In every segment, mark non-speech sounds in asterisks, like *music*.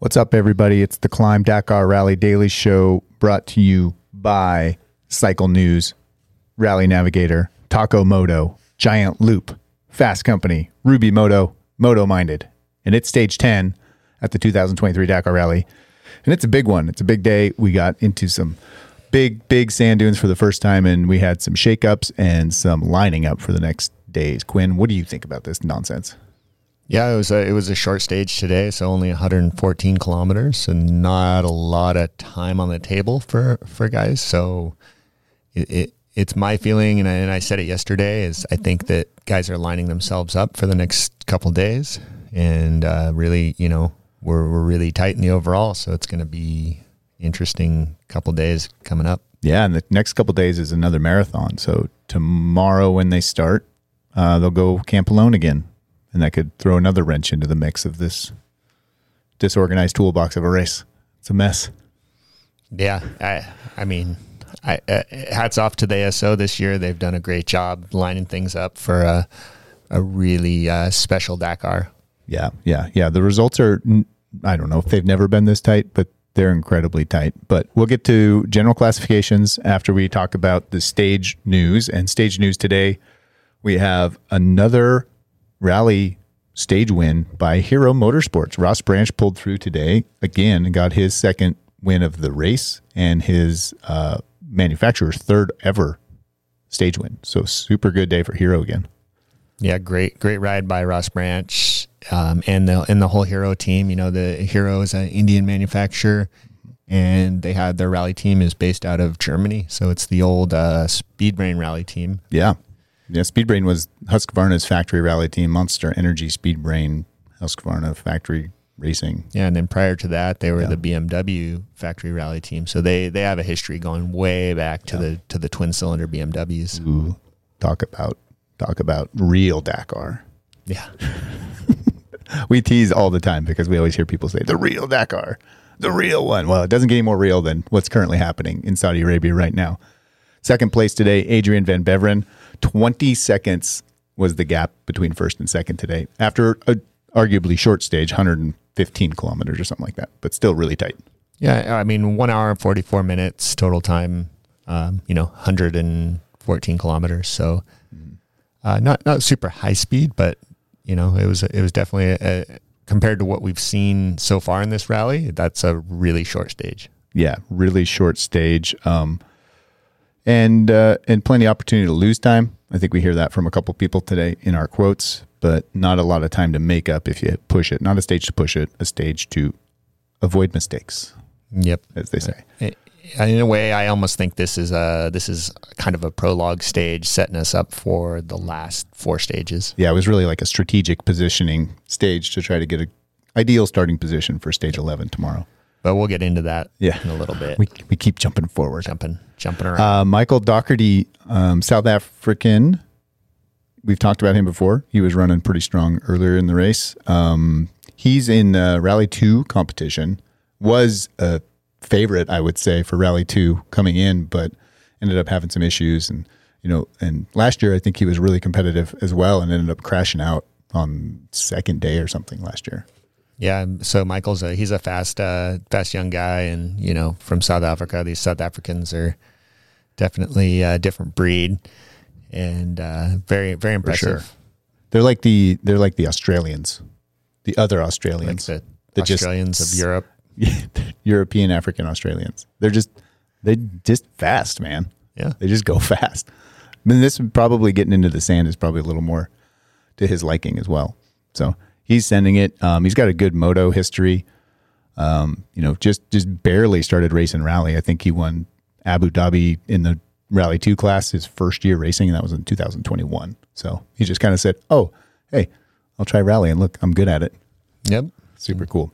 What's up, everybody? It's the Klim Dakar Rally Daily Show brought to you by Cycle News, Rally Navigator, Taco Moto, Giant Loop, Fast Company, Ruby Moto, Moto Minded. And it's stage 10 at the 2023 Dakar Rally. And it's a big one. It's a big day. We got into some big, big sand dunes for the first time, and we had some shakeups and some lining up for the next days. Quinn, what do you think about this nonsense? Yeah, it was a it was a short stage today, so only 114 kilometers, and not a lot of time on the table for for guys. So it, it it's my feeling, and I, and I said it yesterday, is I think that guys are lining themselves up for the next couple days, and uh, really, you know, we're we're really tight in the overall, so it's going to be interesting couple days coming up. Yeah, and the next couple days is another marathon. So tomorrow when they start, uh, they'll go camp alone again and that could throw another wrench into the mix of this disorganized toolbox of a race. It's a mess. Yeah, I I mean, I, uh, hats off to the ASO this year. They've done a great job lining things up for a a really uh, special Dakar. Yeah, yeah, yeah. The results are I don't know if they've never been this tight, but they're incredibly tight. But we'll get to general classifications after we talk about the stage news and stage news today. We have another rally stage win by Hero Motorsports. Ross Branch pulled through today again and got his second win of the race and his uh, manufacturer's third ever stage win. So super good day for Hero again. Yeah, great, great ride by Ross Branch um, and the and the whole Hero team. You know, the Hero is an Indian manufacturer, and they had their rally team is based out of Germany. So it's the old uh, Speedbrain rally team. Yeah, yeah, Speedbrain was Husqvarna's factory rally team, Monster Energy Speedbrain, Husqvarna factory racing. Yeah, and then prior to that, they were yeah. the BMW factory rally team. So they they have a history going way back to yeah. the to the twin cylinder BMWs. Ooh, talk about talk about real Dakar. Yeah. *laughs* we tease all the time because we always hear people say the real Dakar, the real one. Well, it doesn't get any more real than what's currently happening in Saudi Arabia right now. Second place today, Adrien Van Beveren. 20 seconds was the gap between first and second today after a arguably short stage, 115 kilometers or something like that, but still really tight. Yeah, I mean, one hour and 44 minutes total time, um, you know, 114 kilometers. So uh, not not super high speed, but you know, it was it was definitely a, a, compared to what we've seen so far in this rally. That's a really short stage. Yeah, really short stage. Um, and uh, and plenty of opportunity to lose time. I think we hear that from a couple people today in our quotes, but not a lot of time to make up if you push it. Not a stage to push it, a stage to avoid mistakes. Yep, as they say. In a way, I almost think this is a this is kind of a prologue stage, setting us up for the last four stages. Yeah, it was really like a strategic positioning stage to try to get a ideal starting position for stage eleven tomorrow. But we'll get into that yeah. in a little bit. We, we keep jumping forward. Jumping, jumping around. Uh, Michael Docherty, um, South African. We've talked about him before. He was running pretty strong earlier in the race. Um, he's in uh, Rally 2 competition. Was a favorite, I would say, for Rally 2 coming in, but ended up having some issues. And, you know, and last year I think he was really competitive as well and ended up crashing out on second day or something last year. Yeah, so Michael's a he's a fast uh, fast young guy, and you know from South Africa. These South Africans are definitely a different breed, and uh, very very impressive. Sure. They're like the they're like the Australians, the other Australians, like the, the Australians just, of Europe, *laughs* European African Australians. They're just they just fast, man. Yeah, they just go *laughs* fast. I mean, this probably getting into the sand is probably a little more to his liking as well. So he's sending it. Um, he's got a good moto history. Um, you know, just just barely started racing rally. I think he won Abu Dhabi in the Rally Two class his first year racing, and that was in 2021. So he just kind of said, "Oh, hey, I'll try rally, and look, I'm good at it." Yep, super cool.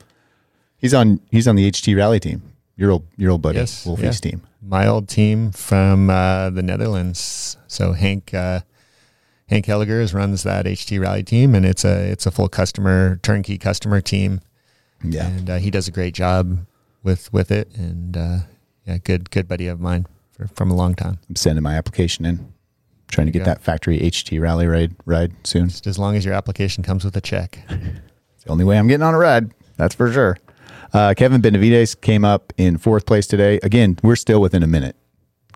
He's on he's on the HT Rally team. Your old your old buddy, yes, Wolfie's yeah. team. My old team from uh, the Netherlands. So Hank uh, Hank Hellegers runs that HT Rally team, and it's a it's a full customer turnkey customer team. Yeah, and uh, he does a great job with with it, and uh, yeah, good good buddy of mine for, from a long time. I'm sending my application in, trying to get that factory HT Rally ride ride soon. Just as long as your application comes with a check. it's the only way I'm getting on a ride. That's for sure. Uh, Kevin Benavides came up in fourth place today. Again, we're still within a minute.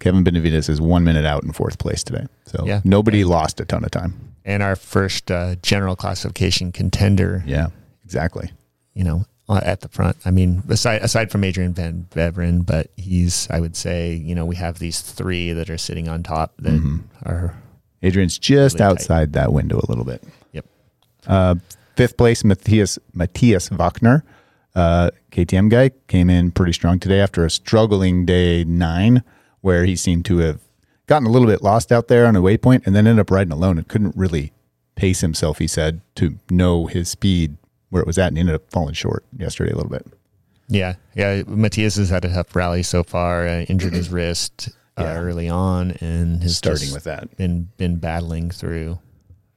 Kevin Benavides is one minute out in fourth place today. So Yeah. nobody lost a ton of time. And our first uh, general classification contender, Yeah, exactly. you know, uh, at the front. I mean, aside aside from Adrien Van Beveren, but he's, I would say, you know, we have these three that are sitting on top that Mm-hmm. are, Adrien's just Really tight. outside that window a little bit. yep. Uh, fifth place, Matthias Matthias Walkner, uh, KTM guy, came in pretty strong today after a struggling day nine, where he seemed to have gotten a little bit lost out there on a waypoint, and then ended up riding alone and couldn't really pace himself. He said to know his speed where it was at, and he ended up falling short yesterday a little bit. Yeah, yeah. Matthias has had a tough rally so far. Uh, injured his *clears throat* wrist uh, Yeah. early on, and has Starting with that, been been battling through.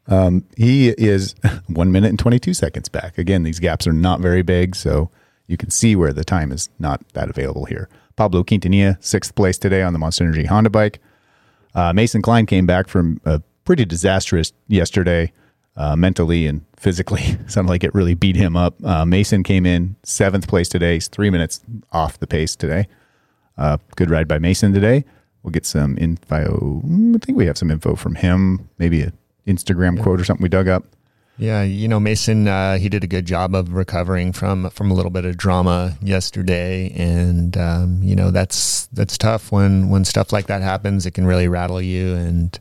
Um, he is *laughs* one minute and 22 seconds back. Again, these gaps are not very big, so you can see where the time is not that available here. Pablo Quintanilla, sixth place today on the Monster Energy Honda bike. Uh, Mason Klein came back from a pretty disastrous yesterday, uh, mentally and physically. *laughs* Sounded like it really beat him up. Uh, Mason came in seventh place today. He's three minutes off the pace today. Uh, good ride by Mason today. We'll get some info. mm, I think we have some info from him. Maybe an Instagram quote or something we dug up. Yeah, you know Mason. Uh, he did a good job of recovering from from a little bit of drama yesterday, and um, you know that's that's tough when when stuff like that happens. It can really rattle you, and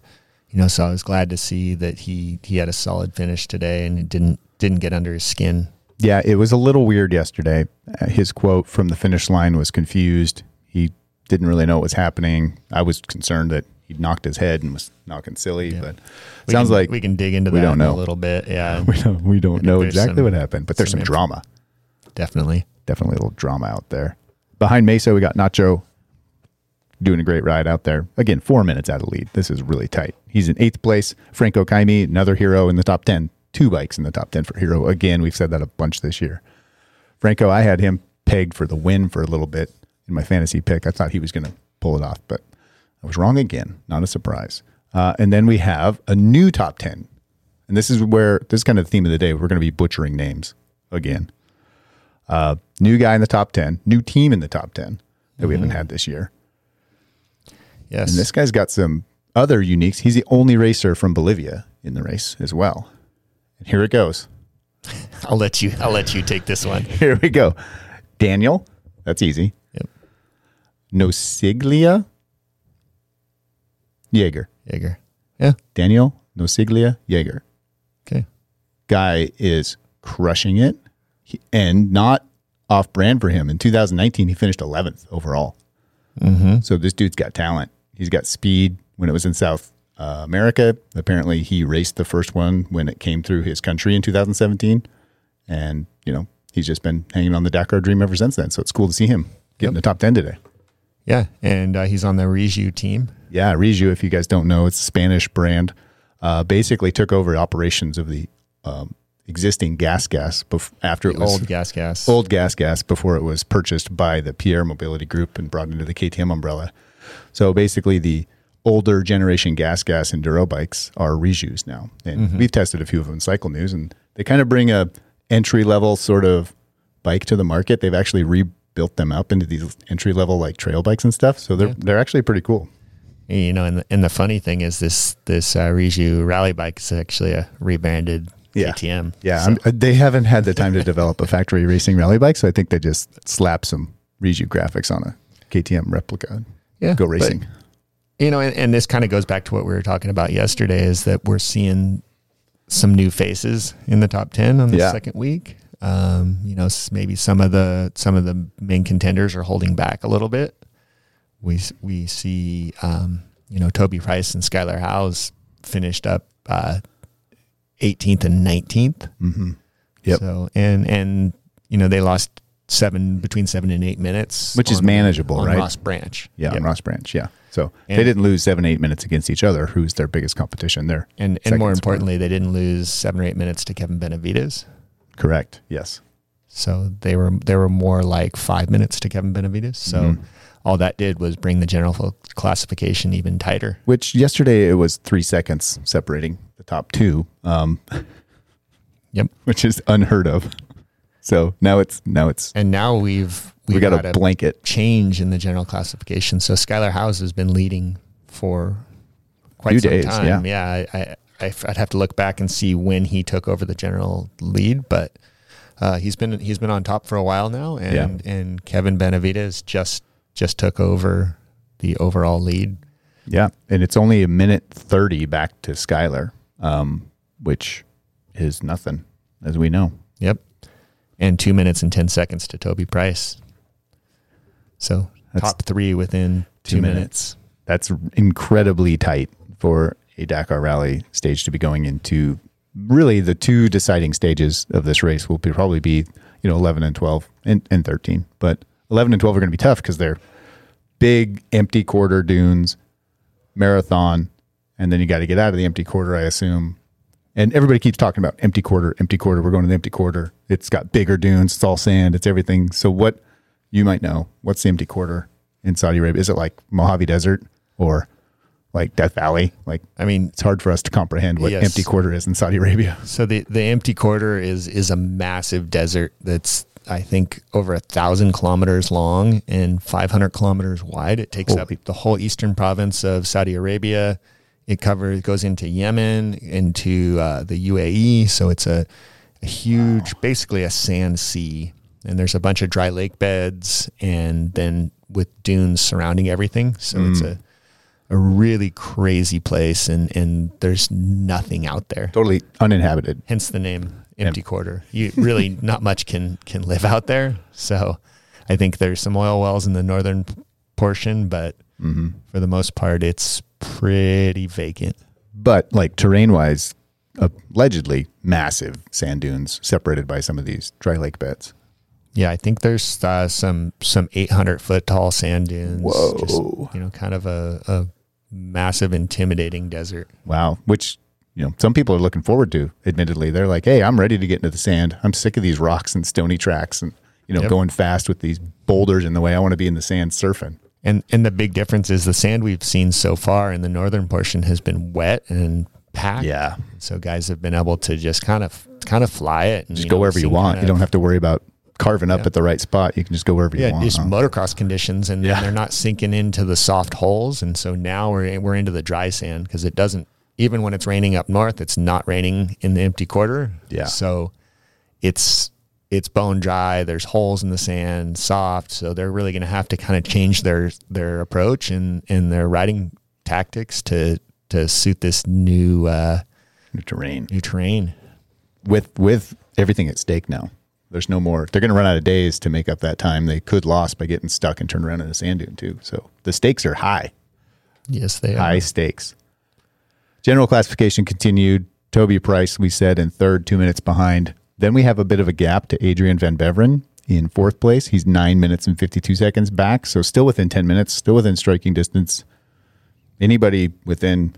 you know. So I was glad to see that he he had a solid finish today, and it didn't didn't get under his skin. Yeah, it was a little weird yesterday. Uh, his quote from the finish line was confused. He didn't really know what was happening. I was concerned that he'd knocked his head and was knocking silly, but We sounds can- like we can dig into we that don't know. a little bit. Yeah, *laughs* we don't, we don't know exactly some- what happened, but there's some some drama. definitely. Definitely a little drama out there. Behind Mesa, we got Nacho doing a great ride out there. Again, four minutes out of lead. This is really tight. He's in eighth place. Franco Caimi, another hero in the top 10. Two bikes in the top 10 for Hero. Again, we've said that a bunch this year. Franco, I had him pegged for the win for a little bit in my fantasy pick. I thought he was going to pull it off, but I was wrong again. Not a surprise. Uh, and then we have a new top 10. And this is where, this is kind of the theme of the day. We're going to be butchering names again. Uh, new guy in the top 10, new team in the top 10 that we haven't had this year. Yes. And this guy's got some other uniques. He's the only racer from Bolivia in the race as well. And here it goes. *laughs* I'll let you. I'll let you take this one. *laughs* Here we go. Daniel, that's easy. Yep. Nosiglia Jaeger. Jaeger. Yeah. Daniel Nosiglia Jaeger. Okay. Guy is crushing it He- and not off brand for him. In 2019, he finished 11th overall. Mm-hmm. So this dude's got talent. He's got speed. When it was in South uh, America, apparently he raced the first one when it came through his country in 2017, and you know he's just been hanging on the Dakar dream ever since then. So it's cool to see him get in the top 10 today. Yeah, and uh, he's on the Rieju team. Yeah, Rieju, if you guys don't know, it's a Spanish brand. Uh, basically took over operations of the um, existing gas gas bef- after it was Old gas gas. old gas gas before it was purchased by the Pierer Mobility Group and brought into the KTM umbrella. So basically, the older generation gas gas enduro bikes are Riejus now, and we've tested a few of them in Cycle News, and they kind of bring a entry level sort of bike to the market. They've actually rebuilt them up into these entry level like trail bikes and stuff. So they're they're actually pretty cool. You know, and the, and the funny thing is this this uh, Rieju rally bike is actually a rebranded Yeah. KTM. Yeah, So- I'm, they haven't had the time to develop a factory racing rally bike, so I think they just slap some Rieju graphics on a KTM replica. yeah. Go but, racing. you know, and, and this kind of goes back to what we were talking about yesterday is that we're seeing some new faces in the top 10 on the Yeah. second week. Um, you know, maybe some of the some of the main contenders are holding back a little bit. We we see um, you know, Toby Price and Skyler Howes finished up uh 18th and 19th. mm-hmm. Yep. So and and you know, they lost seven between 7 and 8 minutes, Which is manageable, on right? Ross Branch. Yeah, Yep. on Ross Branch. Yeah. So And- they didn't lose seven, eight minutes against each other. Who's their biggest competition? There. And and more importantly, they didn't lose seven or eight minutes to Kevin Benavides. Correct. Yes. So they were they were more like five minutes to Kevin Benavides. So Mhm. All that did was bring the general classification even tighter. Which yesterday it was three seconds separating the top two, um, Yep. *laughs* which is unheard of. So now it's now it's And now we've we got a blanket. change in the general classification. So Skyler Howes has been leading for quite Few some days, time. yeah. I, I, I, would have to look back and see when he took over the general lead, but uh, he's been he's been on top for a while now, and and Kevin Benavides just just took over the overall lead. Yeah, and it's only a minute thirty back to Skyler, um, which is nothing, as we know. Yep, and two minutes and ten seconds to Toby Price. So That's top three within two, two minutes. minutes. That's incredibly tight for a Dakar Rally stage to be going into. Really, the two deciding stages of this race will be, probably be you know eleven and twelve and, and thirteen, but eleven and twelve are going to be tough because they're big empty quarter dunes, marathon, and then you got to get out of the empty quarter, I assume. And everybody keeps talking about empty quarter, empty quarter. We're going to the empty quarter. It's got bigger dunes. It's all sand. It's everything. So what you might know? What's the empty quarter in Saudi Arabia? Is it like Mojave Desert or like Death Valley? Like I mean, it's hard for us to comprehend what Yes. empty quarter is in Saudi Arabia. So the the empty quarter is is a massive desert that's I think over a thousand kilometers long and 500 kilometers wide. It takes up the whole eastern province of Saudi Arabia. It covers goes into Yemen, into uh, the UAE. So it's a, a huge, basically a sand sea. And there's a bunch of dry lake beds, and then with dunes surrounding everything. So it's a a really crazy place, and and there's nothing out there Totally uninhabited. hence the name empty quarter you really *laughs* not much can can live out there so i think there's some oil wells in the northern portion but for the most part it's pretty vacant But like terrain wise, allegedly massive sand dunes separated by some of these dry lake beds. yeah i think there's uh, some some 800 foot tall sand dunes Whoa. just, you know kind of a, a massive intimidating desert Wow. Which, you know, some people are looking forward to, admittedly. They're like, hey, I'm ready to get into the sand. I'm sick of these rocks and stony tracks and, you know, Yep. going fast with these boulders in the way. I want to be in the sand surfing. and and the big difference is the sand we've seen so far in the northern portion has been wet and packed Yeah. So guys have been able to just kind of kind of fly it and Just go wherever you want. kind You don't have to worry about carving up Yeah. at the right spot. You can just go wherever you want. yeah, just huh? motocross conditions, and Yeah. they're not sinking into the soft holes. And so now we're we're into the dry sand because it doesn't even when it's raining up north, it's not raining in the empty quarter. Yeah. so it's it's bone dry. There's holes in the sand, soft. So they're really going to have to kind of change their their approach and and their riding tactics to to suit this new uh, The terrain. new terrain. With with everything at stake now. There's no more. They're going to run out of days to make up that time they could lost by getting stuck and turned around in a sand dune too. So the stakes are high. Yes, they high are. High stakes. General classification continued. Toby Price, we said, in third, two minutes behind. Then we have a bit of a gap to Adrien Van Beveren in fourth place. He's nine minutes and 52 seconds back. So still within 10 minutes, still within striking distance. Anybody within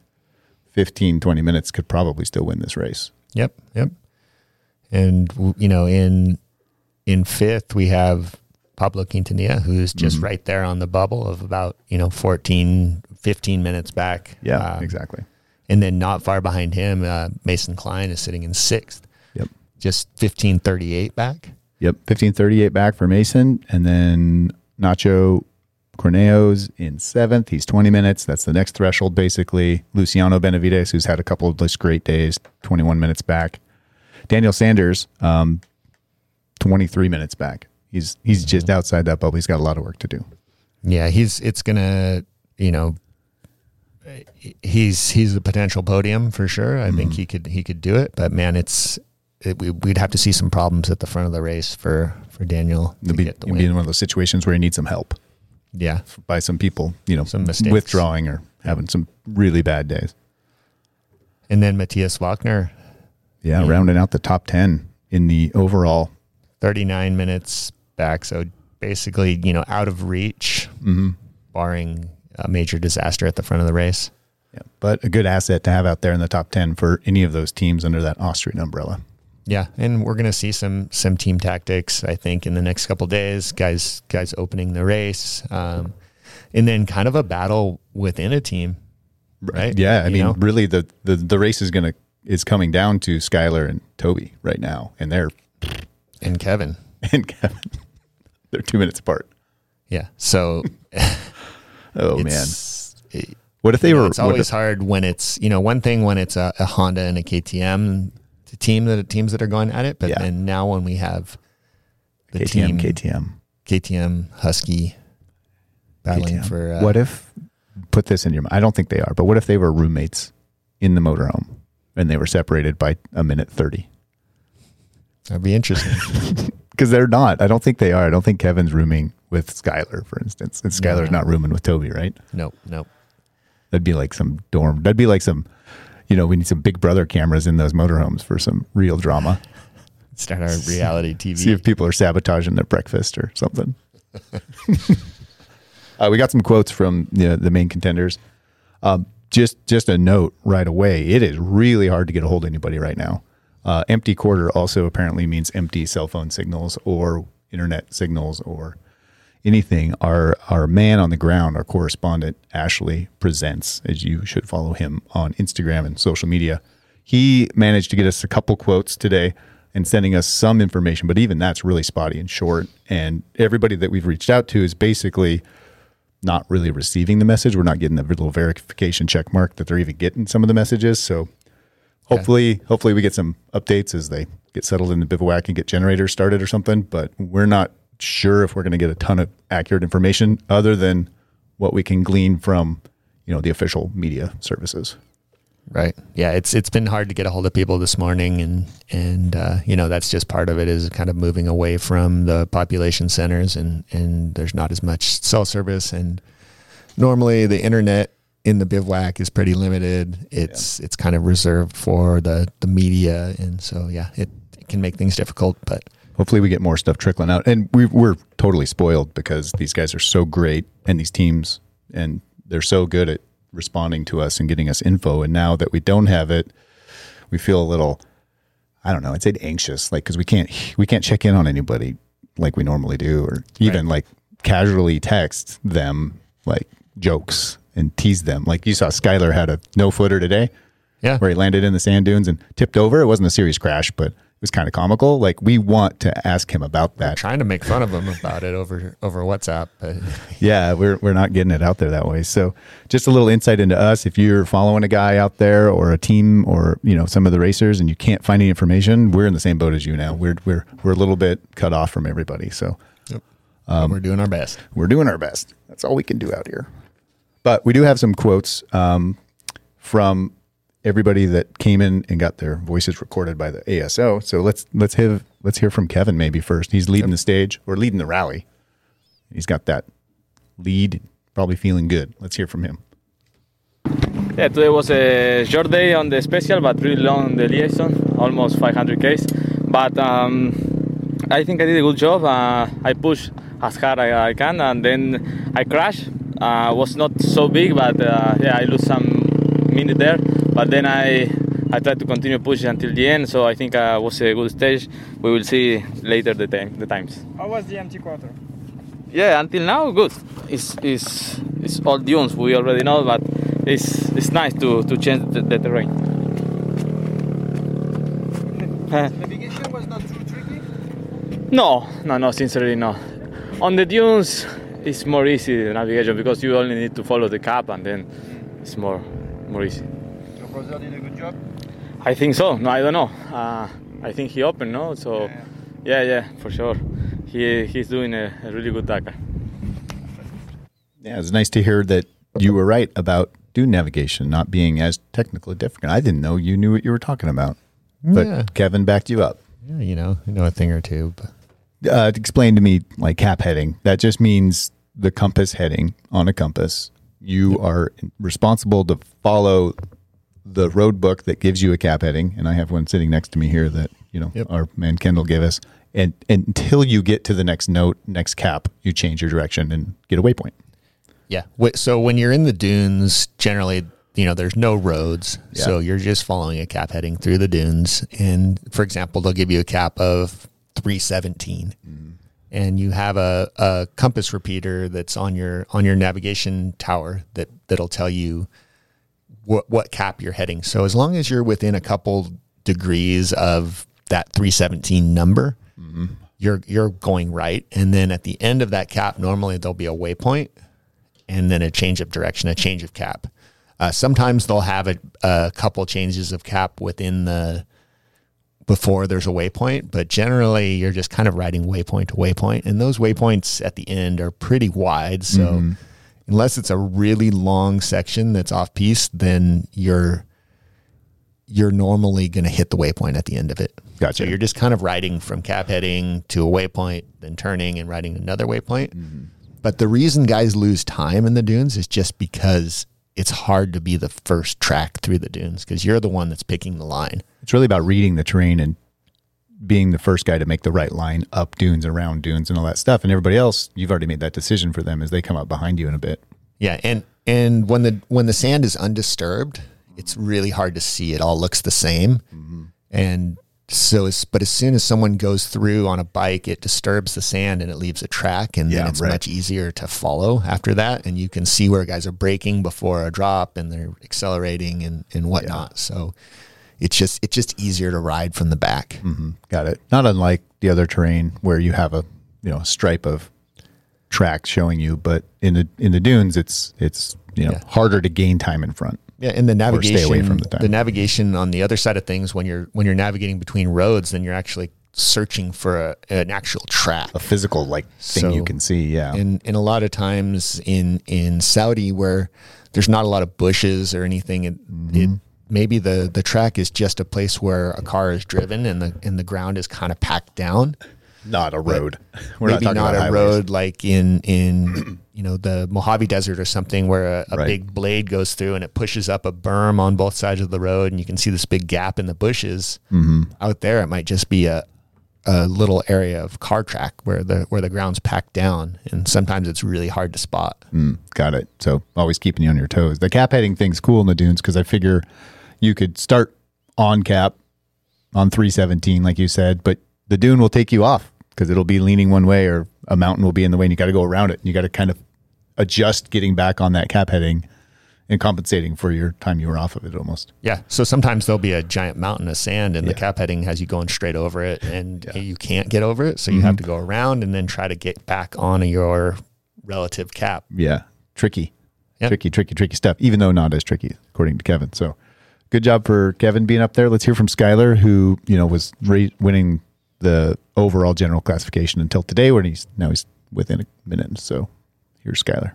15, 20 minutes could probably still win this race. Yep, yep. And you know, in in fifth we have Pablo Quintanilla, who's just Mm-hmm. right there on the bubble of about you know 14, 15 minutes back. Yeah, Um, exactly. And then not far behind him, uh, Mason Klein is sitting in sixth, Yep. just fifteen thirty eight back. Yep. 1538 back for Mason. And then Nacho Cornejo in seventh. He's 20 minutes. That's the next threshold, basically. Luciano Benavides, who's had a couple of just great days, 21 minutes back. Daniel Sanders, um, 23 minutes back. He's he's just outside that bubble. He's got a lot of work to do. Yeah, he's it's gonna you know he's he's a potential podium for sure. I Mm-hmm. think he could he could do it, but man, it's it, we, we'd have to see some problems at the front of the race for for Daniel to be, get the he'll be in one of those situations where he needs some help Yeah, by some people, you know, Some mistakes. withdrawing or having some really bad days. and then Matthias Walkner, Yeah, Yeah. rounding out the top 10 in the overall. thirty nine minutes back, so basically you know out of reach, Mm-hmm. barring a major disaster at the front of the race. Yeah, but a good asset to have out there in the top 10 for any of those teams under that Austrian umbrella. Yeah, and we're gonna see some some team tactics. I think in the next couple days, guys guys opening the race, um, and then kind of a battle within a team, right? Yeah, I You mean, know? really, the, the the race is gonna is coming down to Skyler and Toby right now, and they're and Kevin. *laughs* and Kevin. *laughs* They're two minutes apart. Yeah. So *laughs* Oh man, it- what if they know, were? it's always if- hard when it's you know one thing when it's a, a Honda and a KTM the team that teams that are going at it, but Yeah. then now when we have the KTM, team KTM, KTM Husky battling KTM. for uh, what if? Put this in your mind. I don't think they are, but what if they were roommates in the motorhome and they were separated by a minute thirty? that'd be interesting. *laughs* Because they're not. I don't think they are. I don't think Kevin's rooming with Skyler, for instance, and Skyler's No. not rooming with Toby, right? nope, nope. That'd be like some dorm. That'd be like some, you know, we need some Big Brother cameras in those motorhomes for some real drama. *laughs* Start our reality TV. *laughs* See if people are sabotaging their breakfast or something. *laughs* uh, we got some quotes from the, the main contenders. Um, just just a note right away. It is really hard to get a hold of anybody right now. Uh, empty quarter also apparently means empty cell phone signals or internet signals or anything. Our our man on the ground, our correspondent Ashley presents, as you should follow him on Instagram and social media. He managed to get us a couple quotes today and sending us some information, but even that's really spotty and short. And everybody that we've reached out to is basically not really receiving the message. We're not getting the little verification check mark that they're even getting some of the messages. So hopefully, hopefully we get some updates as they get settled in the bivouac and get generators started or something. But we're not sure if we're going to get a ton of accurate information other than what we can glean from, you know, the official media services. Right. Yeah, it's it's been hard to get a hold of people this morning, and and uh, you know that's just part of it is kind of moving away from the population centers, and and there's not as much cell service, and normally the internet in the bivouac is pretty limited. It's it's kind of reserved for the the media, and so yeah, it, it can make things difficult. But Hopefully we get more stuff trickling out. And we, we're totally spoiled because these guys are so great and these teams, and they're so good at responding to us and getting us info. And now that we don't have it, we feel a little, I don't know, I'd say anxious, like, cause we can't, we can't check in on anybody like we normally do, or even like casually text them like jokes and tease them. Like you saw Skyler had a no footer today yeah, where he landed in the sand dunes and tipped over. It wasn't a serious crash, but it was kind of comical. Like we want to ask him about that. trying to make fun of him about it over over WhatsApp, but *laughs* Yeah, we're we're not getting it out there that way. So just a little insight into us. If you're following a guy out there or a team or you know some of the racers and you can't find any information, we're in the same boat as you now. We're we're we're a little bit cut off from everybody. So um, we're doing our best. we're doing our best. That's all we can do out here. But we do have some quotes um, from everybody that came in and got their voices recorded by the ASO. So let's let's have let's hear from Kevin maybe first. He's leading the stage or leading the rally. He's got that lead, probably feeling good. Let's hear from him. Yeah, today was a short day on the special, but really long on the liaison, almost 500 k's. But um, I think I did a good job. Uh, I pushed as hard as I can, and then I crashed. Uh, was not so big, but uh, yeah, I lose some minute there. But then I I tried to continue pushing until the end. So I think uh, was a good stage. We will see later the time the times. How was the empty quarter? Yeah, until now, good. It's it's it's all dunes we already know, but it's it's nice to to change the, the terrain. Navigation was not too tricky. No, no, no, sincerely no. On the dunes, it's more easy the navigation because you only need to follow the cap and then it's more more easy. Your did a good job. I think so. No, I don't know. Uh, I think he opened, no? So yeah, yeah, for sure. He he's doing a, a really good Dakar. Yeah, it's nice to hear that you were right about dune navigation not being as technically difficult. I didn't know you knew what you were talking about, but Yeah. Kevin backed you up. Yeah, you know, you know a thing or two, but uh, explain to me like cap heading. That just means the compass heading on a compass. You are responsible to follow the road book that gives you a cap heading, and I have one sitting next to me here that you know Yep. our man Kendall gave us. And, and until you get to the next note, next cap, you change your direction and get a waypoint. Yeah. So when you're in the dunes, generally, you know, there's no roads. Yeah. So you're just following a cap heading through the dunes. And for example, they'll give you a cap of 317. Mm-hmm. And you have a, a compass repeater that's on your on your navigation tower that that'll tell you what what cap you're heading. So as long as you're within a couple degrees of that 317 number, you're you're going right. And then at the end of that cap, normally there'll be a waypoint, and then a change of direction, a change of cap. Uh, sometimes they'll have a, a couple changes of cap within the before there's a waypoint, but generally you're just kind of riding waypoint to waypoint, and those waypoints at the end are pretty wide. So unless it's a really long section that's off piste, then you're you're normally going to hit the waypoint at the end of it. Gotcha. So you're just kind of riding from cap heading to a waypoint, then turning and riding another waypoint. Mm-hmm. But the reason guys lose time in the dunes is just because it's hard to be the first track through the dunes because you're the one that's picking the line. It's really about reading the terrain and being the first guy to make the right line up dunes, around dunes, and all that stuff. And everybody else, you've already made that decision for them as they come up behind you in a bit. Yeah, and and when the when the sand is undisturbed, it's really hard to see. It all looks the same, mm-hmm. and so as but as soon as someone goes through on a bike, it disturbs the sand and it leaves a track, and then it's right. much easier to follow after that, and you can see where guys are braking before a drop and they're accelerating and and whatnot. So it's just it's just easier to ride from the back. Mm-hmm. Got it. Not unlike the other terrain where you have a you know stripe of track showing you, but in the in the dunes, it's it's you know Yeah. harder to gain time in front. Yeah, and the navigation, stay away from the time. The navigation on the other side of things, when you're when you're navigating between roads, then you're actually searching for a, an actual track. A physical like thing So- you can see. Yeah. And and a lot of times in in Saudi where there's not a lot of bushes or anything, it, it maybe the the track is just a place where a car is driven and the and the ground is kind of packed down. not a road. We're maybe not not, talking about a highways. road like in in *clears throat* you know the Mojave Desert or something where a, a Right. big blade goes through and it pushes up a berm on both sides of the road and you can see this big gap in the bushes. Mm-hmm. Out there, it might just be a a little area of car track where the where the ground's packed down, and sometimes it's really hard to spot. Mm, got it. So always keeping you on your toes. The cap heading thing's cool in the dunes because I figure you could start on cap on 317, like you said, but the dune will take you off because it'll be leaning one way or a mountain will be in the way and you got to go around it. And you got to kind of adjust getting back on that cap heading and compensating for your time you were off of it almost. Yeah. So sometimes there'll be a giant mountain of sand and the cap heading has you going straight over it and you can't get over it. So you have mm-hmm. to go around and then try to get back on your relative cap. Yeah. Tricky. Yep. Tricky, tricky, tricky stuff, even though not as tricky, according to Kevin. So good job for Kevin being up there. Let's hear from Skyler, who, you know, was re- winning the overall general classification until today, when he's now he's within a minute. So here's Skyler.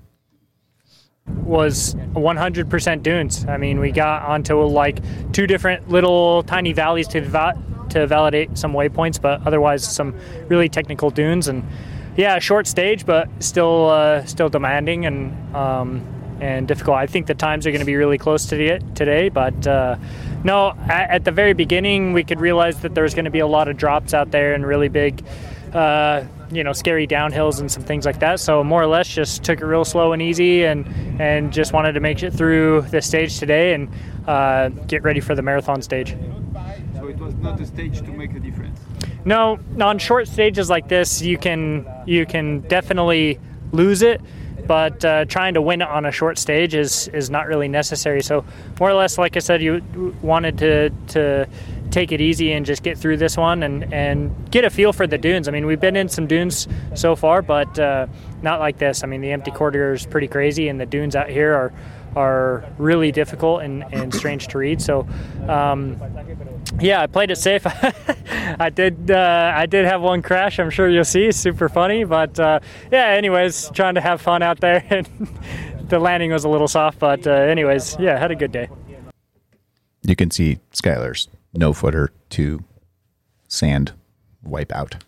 was 100% dunes. I mean, we got onto like two different little tiny valleys to va- to validate some waypoints, but otherwise some really technical dunes. And yeah, short stage, but still uh, still demanding and um, and difficult. I think the times are going to be really close to the, today, but uh, no, at, at the very beginning we could realize that there's going to be a lot of drops out there and really big. Uh, you know, scary downhills and some things like that. So more or less, just took it real slow and easy, and and just wanted to make it through the stage today and uh, get ready for the marathon stage. So it was not a stage to make a difference. No, on short stages like this, you can you can definitely lose it, but uh, trying to win it on a short stage is is not really necessary. So more or less, like I said, you wanted to to take it easy and just get through this one and and get a feel for the dunes. I mean, we've been in some dunes so far, but uh, not like this. I mean, the empty quarter is pretty crazy, and the dunes out here are are really difficult and, and strange to read. So. Um, yeah, I played it safe. *laughs* I did. Uh, I did have one crash. I'm sure you'll see. Super funny, but uh, yeah. Anyways, trying to have fun out there, *laughs* and the landing was a little soft. But uh, anyways, yeah, had a good day. You can see Skyler's no footer to sand wipe out.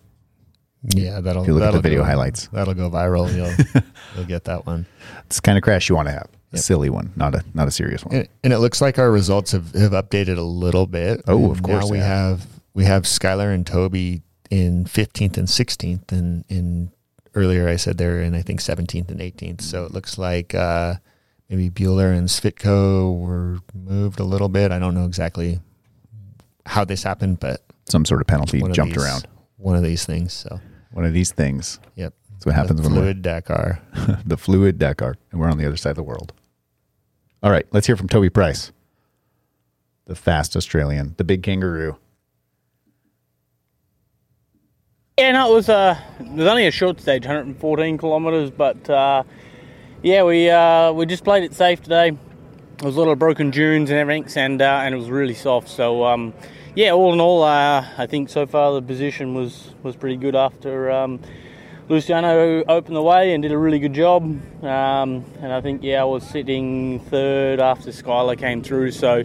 Yeah, that'll. If you look at the video go- highlights. that'll go viral. You'll *laughs* you'll get that one. It's the kind of crash you want to have. A silly one, not a not a serious one. And, and it looks like our results have, have updated a little bit. Oh, of course Now we have. have we have Skyler and Toby in 15th and 16th, and in earlier I said they're in I think 17th and 18th. So it looks like uh, maybe Bueller and Svitko were moved a little bit. I don't know exactly how this happened, but Some sort of penalty of jumped these- around. One of these things. So One of these things. yep, That's what happens the when fluid Dakar. *laughs* the fluid Dakar, and we're on the other side of the world. All right, let's hear from Toby Price, the fast Australian, the big kangaroo. Yeah, no, it was uh, it was only a short stage, 114 kilometres, but uh, yeah, we uh, we just played it safe today. There was a lot of broken dunes and everything, and uh, and it was really soft. So um, yeah, all in all, uh, I think so far the position was was pretty good after. Um, Luciano opened the way and did a really good job, um, and I think yeah I was sitting third after Skylar came through. So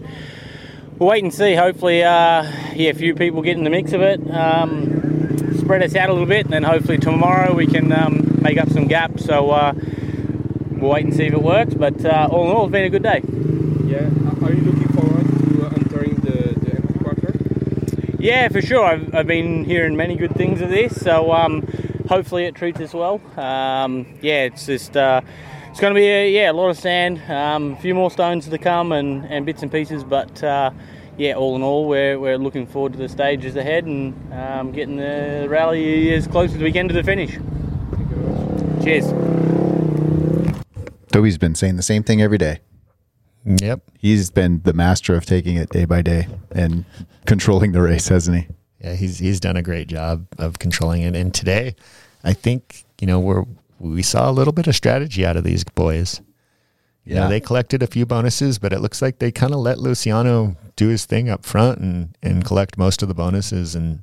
we'll wait and see. Hopefully, uh, yeah, a few people get in the mix of it, um, spread us out a little bit, and then hopefully tomorrow we can um, make up some gaps. So uh, we'll wait and see if it works. But uh, all in all, it's been a good day. Yeah. Are you looking forward to entering the, the quarter? Yeah, for sure. I've, I've been hearing many good things of this, so um, hopefully it treats us well. Um, yeah, it's just uh, it's going to be a, yeah a lot of sand, um, a few more stones to come, and, and bits and pieces. But uh, yeah, all in all, we're, we're looking forward to the stages ahead and um, getting the rally as close as we can to the finish. Cheers. Toby's been saying the same thing every day. Yep. He's been the master of taking it day by day and controlling the race, hasn't he? Yeah, he's he's done a great job of controlling it. And today, I think you know we're we saw a little bit of strategy out of these boys. You know, Yeah. they collected a few bonuses, but it looks like they kind of let Luciano do his thing up front and and collect most of the bonuses. And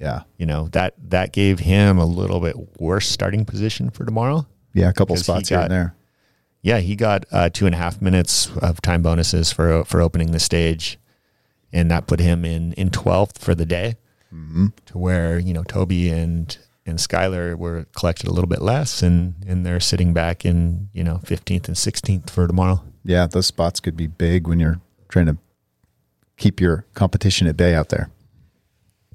Yeah. you know that that gave him a little bit worse starting position for tomorrow. Yeah, a couple spots here and there. Yeah, he got uh, two and a half minutes of time bonuses for for opening the stage, and that put him in in twelfth for the day. Mm-hmm. To where you know Toby and and Skyler were collected a little bit less, and and they're sitting back in you know fifteenth and sixteenth for tomorrow. Yeah, those spots could be big when you're trying to keep your competition at bay out there.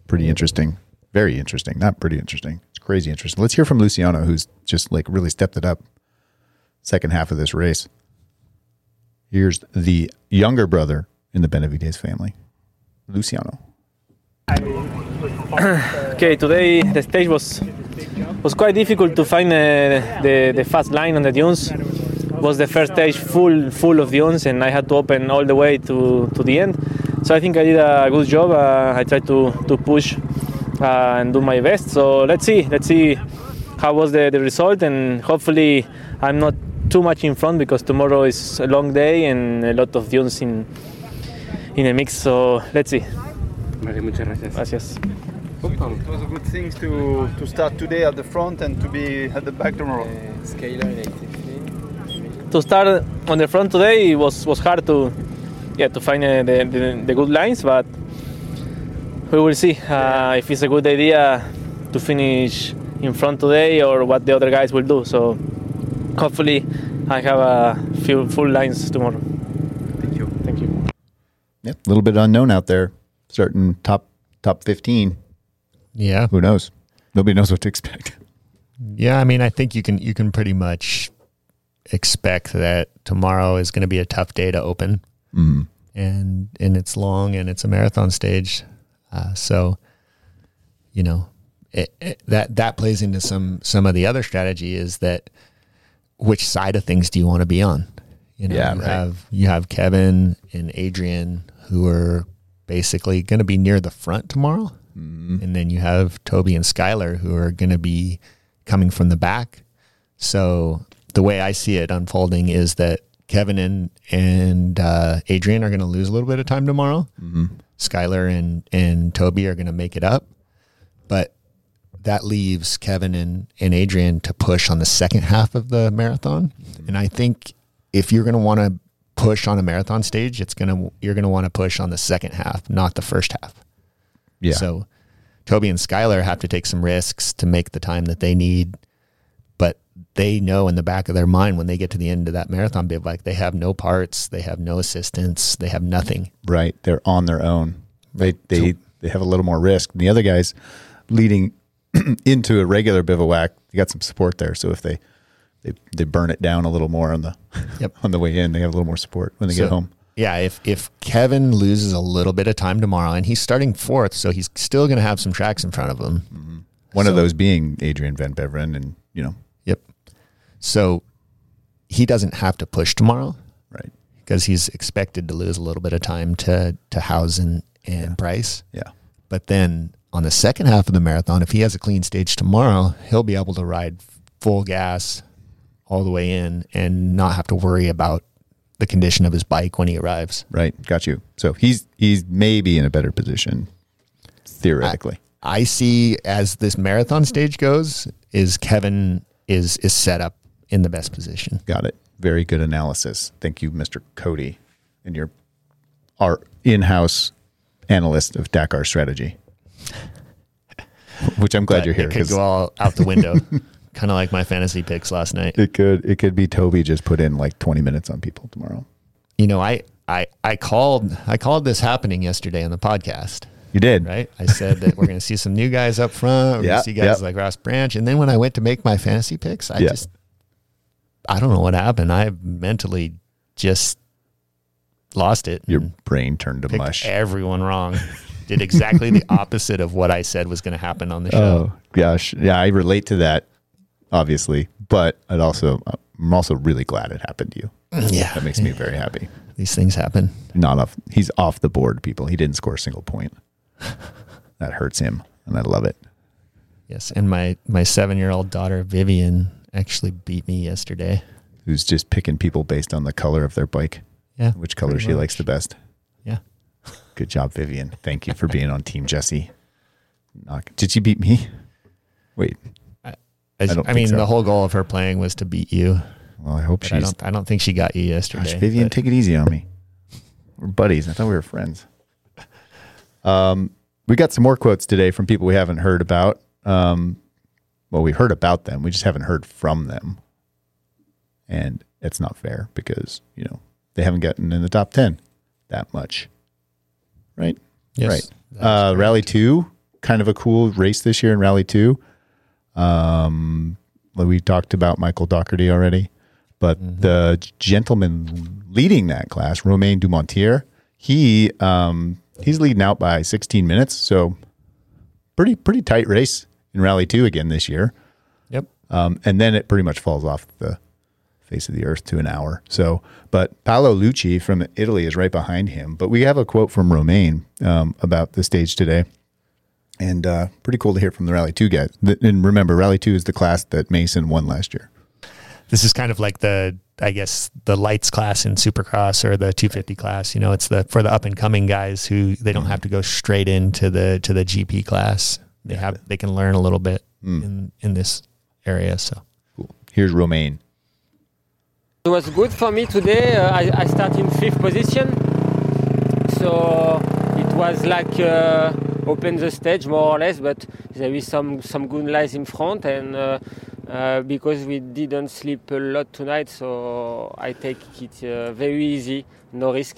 Pretty interesting. Very interesting. Not pretty interesting. It's crazy interesting. Let's hear from Luciano, who's just like really stepped it up second half of this race. Here's the younger brother in the Benavides family, Luciano. *clears throat* Okay, today the stage was was quite difficult to find uh, the the fast line on the dunes. Was the first stage full full of dunes, and I had to open all the way to, to the end. So I think I did a good job. Uh, I tried to to push uh, and do my best. So let's see, let's see how was the, the result, and hopefully I'm not too much in front because tomorrow is a long day and a lot of dunes in in a mix. So let's see. Vale, muchas gracias. Gracias. It was a good thing to, to start today at the front and to be at the back tomorrow. Scalar in 816. to start on the front today it was was hard to yeah to find uh, the, the, the good lines but we will see uh, if it's a good idea to finish in front today or what the other guys will do so hopefully i have a few full lines tomorrow Thank you. thank you Yep. A little bit unknown out there. Certain top top 15. Yeah, Who knows? Nobody knows what to expect. yeah. I mean, I think you can you can pretty much expect that tomorrow is going to be a tough day to open. Mm. and and it's long and it's a marathon stage uh, so you know it, it, that that plays into some some of the other strategy is that which side of things do you want to be on you know Yeah, you right. have you have Kevin and Adrien who are basically going to be near the front tomorrow Mm-hmm. and then you have Toby and Skyler who are going to be coming from the back so the way I see it unfolding is that Kevin and and uh, Adrien are going to lose a little bit of time tomorrow. Mm-hmm. Skyler and and Toby are going to make it up, but that leaves Kevin and and Adrien to push on the second half of the marathon. And I think if you're going to want to push on a marathon stage, it's gonna you're going to want to push on the second half, not the first half. Yeah. So Toby and Skyler have to take some risks to make the time that they need, but they know in the back of their mind when they get to the end of that marathon bivouac, they have no parts, they have no assistance, they have nothing. right. They're on their own. They they they have a little more risk. The other guys leading *clears throat* into a regular bivouac, they got some support there. So if they they, they burn it down a little more on the Yep. *laughs* on the way in, they have a little more support when they get home. Yeah, if if Kevin loses a little bit of time tomorrow, and he's starting fourth, so he's still going to have some tracks in front of him. Mm-hmm. One of those being Adrien Van Beveren, and you know, Yep. So he doesn't have to push tomorrow right? because he's expected to lose a little bit of time to to Hausen and Price. Yeah, But then on the second half of the marathon, if he has a clean stage tomorrow, he'll be able to ride full gas all the way in and not have to worry about the condition of his bike when he arrives. Right. Got you. So he's he's maybe in a better position theoretically. I see as this marathon stage goes, is Kevin is is set up in the best position. Got it. Very good analysis. Thank you, Mr. Cody, and your our in-house analyst of Dakar strategy. *laughs* Which I'm glad But you're here It could go all out the window, *laughs* kind of like my fantasy picks last night. it could it could be Toby just put in like 20 minutes on people tomorrow. You know, I I I called I called this happening yesterday on the podcast. You did. Right, I said that we're going to see some new guys up front. We're Yeah, going to see guys yeah. like Ross Branch, and then when I went to make my fantasy picks, I Yeah. just I don't know what happened. I mentally just lost it. Your brain turned to mush. everyone wrong. *laughs* Did exactly the opposite of what I said was going to happen on the show. Oh gosh, yeah, I relate to that, obviously, but it also I'm also really glad it happened to you. Mm, yeah, That makes me very happy. these things happen. Not off. He's off the board, people. He didn't score a single point. *laughs* That hurts him, and I love it. Yes, and my my seven year old daughter Vivian actually beat me yesterday. Who's just picking people based on the color of their bike, Yeah, which color she much. likes the best. Yeah, Good job, Vivian. Thank you for *laughs* being on Team Jesse. Knock. Did she beat me? Wait. I, don't I mean so. the whole goal of her playing was to beat you. Well, I hope But I she's. don't I don't think she got you yesterday. Gosh, Vivian, but- take it easy on me. We're buddies. I thought we were friends. Um, we got some more quotes today from people we haven't heard about. Um, well, we heard about them. We just haven't heard from them, and it's not fair because you know they haven't gotten in the top ten that much, right? Yes, right. Uh. Rally two, kind of a cool race this year in Rally two. Um, we talked about Michael Docherty already, but Mm-hmm. the gentleman leading that class, Romain Dumontier, he um, he's leading out by 16 minutes, so pretty pretty tight race in Rally two again this year. Yep. Um, and then it pretty much falls off the face of the earth to an hour. So, but Paolo Lucci from Italy is right behind him. But we have a quote from Romain um, about the stage today. And uh, pretty cool to hear from the Rally 2 guys. And remember, Rally 2 is the class that Mason won last year. This is kind of like the I guess the lights class in Supercross or the 250 class. You know, it's the for the up and coming guys who they don't have to go straight into the to the GP class. They have they can learn a little bit in in this area. So Cool. Here's Romain. It was good for me today. Uh, I, I start in fifth position, so it was like uh, open the stage more or less. But there is some some good lights in front, and uh, uh, because we didn't sleep a lot tonight, so I take it uh, very easy, no risk,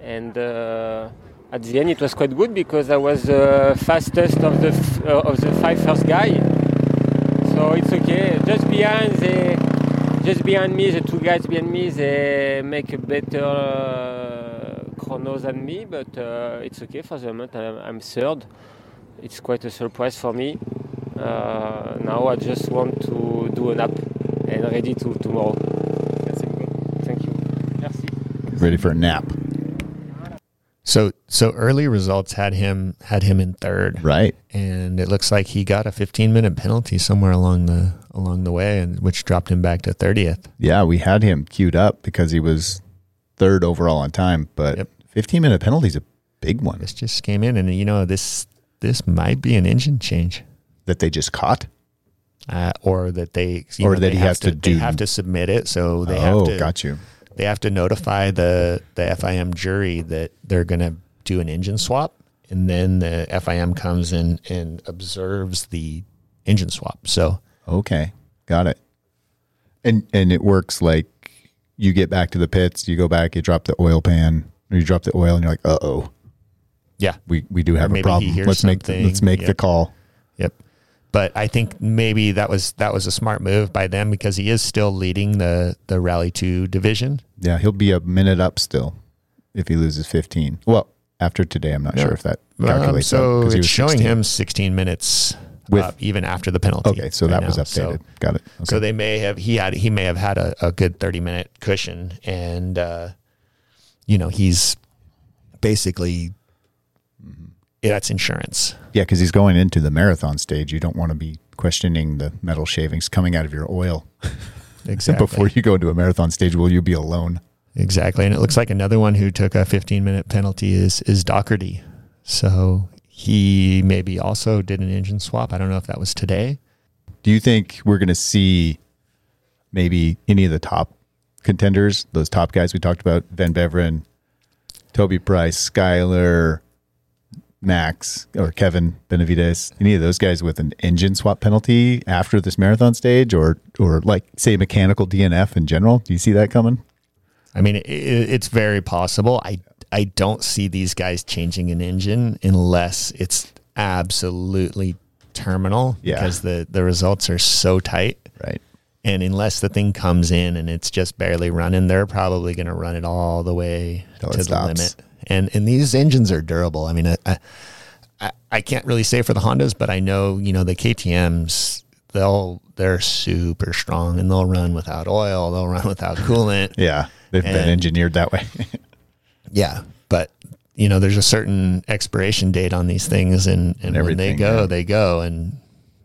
and. Uh, at the end, it was quite good because I was the fastest of the uh, of the five first guy. So it's okay. Just behind the just behind me, the two guys behind me, they make a better chrono than me, but uh, it's okay for the moment. I'm, I'm third. It's quite a surprise for me. Uh, now I just want to do a nap and ready to tomorrow. Thank you. Merci. Ready for a nap. so so early results had him had him in third. Right. and it looks like he got a 15 minute penalty somewhere along the along the way and which dropped him back to 30th Yeah, we had him queued up because he was third overall on time. But Yep. 15 minute penalty is a big one this just came in and you know this this might be an engine change that they just caught. uh, or that they you Or know, that they he has to they do- have to submit it so they oh, have to got you. they have to notify the the FIM jury that they're going to do an engine swap and then the FIM comes in and observes the engine swap so Okay, got it. And and it works like you get back to the pits, you go back, you drop the oil pan, you drop the oil, and you're like, uh oh, yeah we we do have a problem. Let's make the, let's make the call. Yep. But I think maybe that was that was a smart move by them because he is still leading the the Rally Two division. Yeah, he'll be a minute up still if he loses 15. Well, after today, I'm not Yeah. sure if that Um, calculates. so out, it's was showing 16. him 16 minutes With- up even after the penalty. Okay, so right that was now. updated. So, got it. Okay. so they may have he had he may have had a, a good 30 minute cushion and uh, you know he's basically Mm-hmm. that's insurance. Yeah, because he's going into the marathon stage. You don't want to be questioning the metal shavings coming out of your oil *laughs* Exactly. before you go into a marathon stage. Will you be alone? Exactly. And it looks like another one who took a 15 minute penalty is is Docherty. So he maybe also did an engine swap. I don't know if that was today. Do you think we're going to see maybe any of the top contenders, those top guys we talked about, Van Beveren, Toby Price, Skyler, Max, or Kevin Benavides, any of those guys with an engine swap penalty after this marathon stage, or or like say mechanical DNF in general? Do you see that coming? I mean, it, it's very possible. I I don't see these guys changing an engine unless it's absolutely terminal Yeah. because the the results are so tight. Right. And unless the thing comes in and it's just barely running, they're probably going to run it all the way Till to the stops. limit. And and these engines are durable. I mean, I, I- I can't really say for the Hondas, but I know you know the KTM's. They'll they're super strong and they'll run without oil. They'll run without *laughs* coolant. Yeah, they've been engineered that way. *laughs* Yeah, but you know, there's a certain expiration date on these things, and, and when they go, yeah. they go, and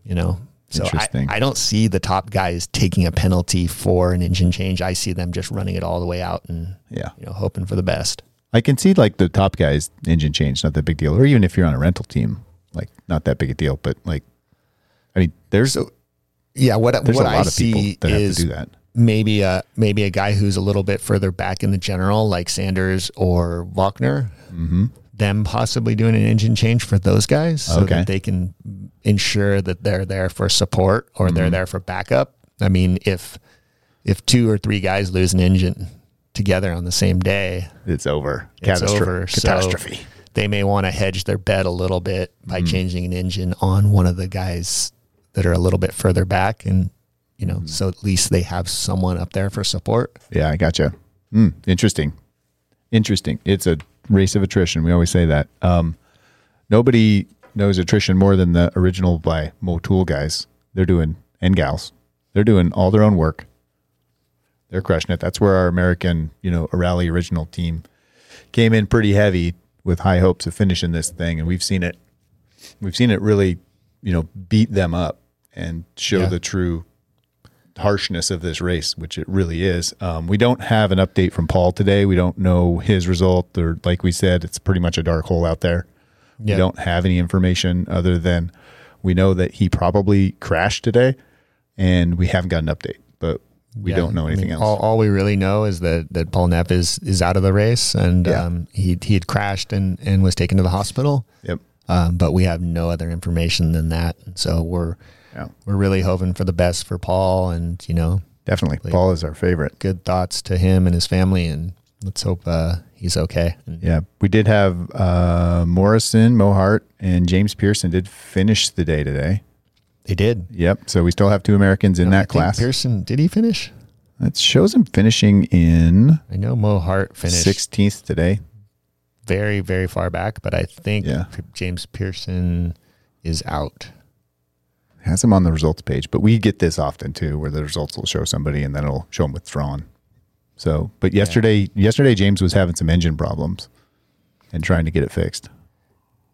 you know. So I, Interesting. I don't see the top guys taking a penalty for an engine change. I see them just running it all the way out and yeah, you know hoping for the best. I can see like the top guys engine change, not that big deal, or even if you're on a rental team, like not that big a deal. But like, I mean, there's a Yeah, what there's what I see is to do that. maybe a maybe a guy who's a little bit further back in the general, like Sanders or Walkner. Mm-hmm. Them possibly doing an engine change for those guys, so Okay. that they can ensure that they're there for support or they're mm-hmm. there for backup. I mean, if if two or three guys lose an engine together on the same day, It's over. it's Catastro- over. So Catastrophe. they may want to hedge their bet a little bit by mm-hmm. changing an engine on one of the guys that are a little bit further back, and you know, mm-hmm. so at least they have someone up there for support. Yeah, I gotcha. Mm, interesting. Interesting. It's a race of attrition. We always say that. Um, nobody knows attrition more than the original by Motul guys. They're doing and gals. They're doing all their own work. They're crushing it. That's where our American, you know, a rally original team came in pretty heavy with high hopes of finishing this thing, and we've seen it. We've seen it really, you know, beat them up and show Yeah. the true harshness of this race, which it really is. Um, we don't have an update from Paul today. We don't know his result, or like we said, it's pretty much a dark hole out there. Yeah. We don't have any information other than we know that he probably crashed today, and we haven't got an update, but we Yeah, don't know I anything mean, else. All, all we really know is that that Paul Neff is is out of the race, and Yeah. um, he he had crashed and and was taken to the hospital. yep. Um, but we have no other information than that. And so we're Yeah. we're really hoping for the best for Paul, and you know, Definitely. Paul is our favorite. good thoughts to him and his family, and let's hope uh, he's okay. And Yeah, we did have uh, Morrison, Mohart, and James Pearson did finish the day today. They did Yep. So we still have two Americans in I that class. Pearson did he finish? That shows him finishing in I know Mo Hart finished 16th today. very very far back, but I think Yeah. James Pearson is out. Has him on the results page, but we get this often too, where the results will show somebody and then it'll show them withdrawn. So, but yesterday, yesterday James was having some engine problems and trying to get it fixed.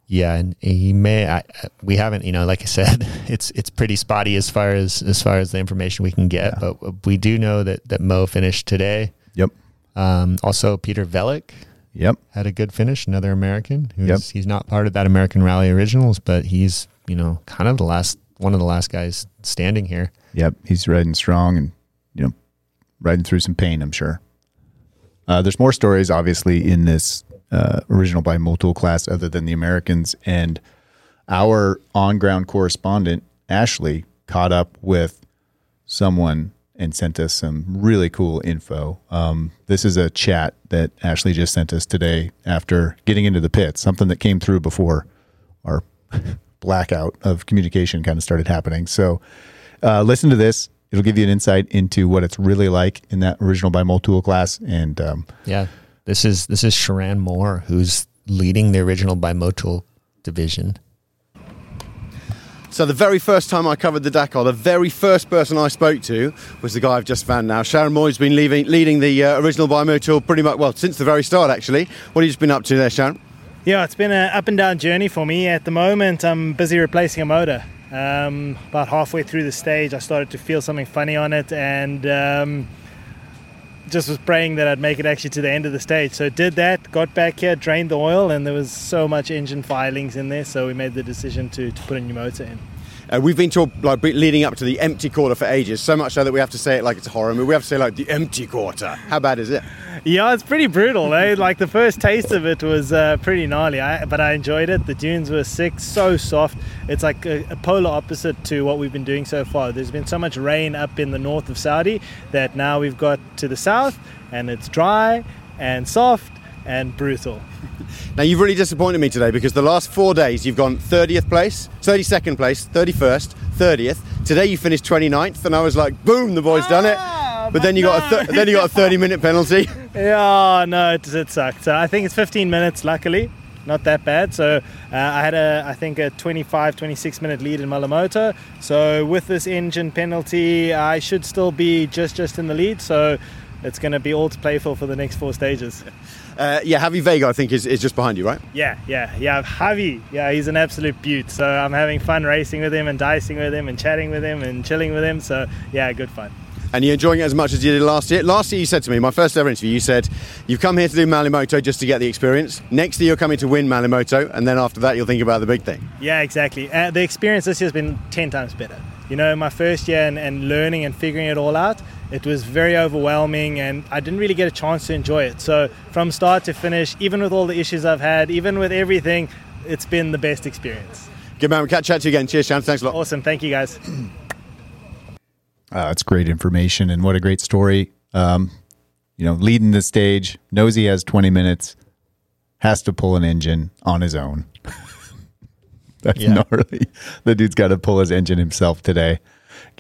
Yeah, and he may. I, I- we haven't, you know, like I said, *laughs* it's it's pretty spotty as far as as far as the information we can get. Yeah. But we do know that that Mo finished today. Yep. Um, also, Peter Velik Yep. had a good finish, another American. Who's, Yep. He's not part of that American Rally Originals, but he's you know kind of the last one of the last guys standing here. Yep, he's riding strong and you know riding through some pain. I'm sure. Uh, there's more stories, obviously, in this uh, original by Motul class, other than the Americans. And our on-ground correspondent Ashley caught up with someone and sent us some really cool info. Um, this is a chat that Ashley just sent us today after getting into the pits, something that came through before our *laughs* blackout of communication kind of started happening. So uh, listen to this. It'll give you an insight into what it's really like in that original by Motul class. And um, Yeah, this is this is Charan Moore who's leading the original by Motul division. So the very first time I covered the Dakar, the very first person I spoke to was the guy I've just found now. Charan Moy's been leaving, leading the uh, original by Motul pretty much, well, since the very start actually. What have you just been up to there, Charan? Yeah, it's been an up and down journey for me. At the moment, I'm busy replacing a motor. Um, about halfway through the stage, I started to feel something funny on it, and um, just was praying that I'd make it actually to the end of the stage. So did that, got back here, drained the oil, and there was so much engine filings in there, so we made the decision to, to put a new motor in. Uh, we've been talk, like leading up to the empty quarter for ages, so much so that we have to say it like it's a horror movie. We have to say like the empty quarter. How bad is it? Yeah, it's pretty brutal. Eh? Like the first taste of it was uh, pretty gnarly, I, but I enjoyed it. The dunes were sick, so soft. It's like a, a, polar opposite to what we've been doing so far. There's been so much rain up in the north of Saudi that now we've got to the south, and it's dry and soft and brutal. *laughs* Now you've really disappointed me today because the last four days you've gone 30th place, 32nd place, 31st, 30th. Today you finished 29th, and I was like, boom, the boy's done it. Ah, But then you got a th- then you got a 30 minute penalty. *laughs* *laughs* Yeah, no, it, it sucked. So I think it's 15 minutes, luckily. Not that bad. So uh, I had a, I think, a 25, 26 minute lead in Malle Moto. So with this engine penalty, I should still be just just in the lead. So it's going to be all to play for for the next four stages. Uh, yeah, Javi Vega, I think, is, is just behind you, right? Yeah, yeah, yeah. Javi, yeah, he's an absolute beaut. So I'm having fun racing with him and dicing with him and chatting with him and chilling with him. So yeah, good fun. And you're enjoying it as much as you did last year. Last year, you said to me, my first ever interview, you said you've come here to do Malle Moto just to get the experience. Next year, you're coming to win Malle Moto, and then after that, you'll think about the big thing. Yeah, exactly. Uh, the experience this year has been 10 times better. You know, my first year and, and learning and figuring it all out, it was very overwhelming and I didn't really get a chance to enjoy it. So, from start to finish, even with all the issues I've had, even with everything, it's been the best experience. Good man. We'll catch up to you again. Cheers, Shan. Thanks a lot. Awesome. Thank you, guys. Uh, *clears throat* that's great information and what a great story. Um, you know, leading the stage, knows he has 20 minutes, has to pull an engine on his own. *laughs* that's Yeah. gnarly. The dude's got to pull his engine himself today,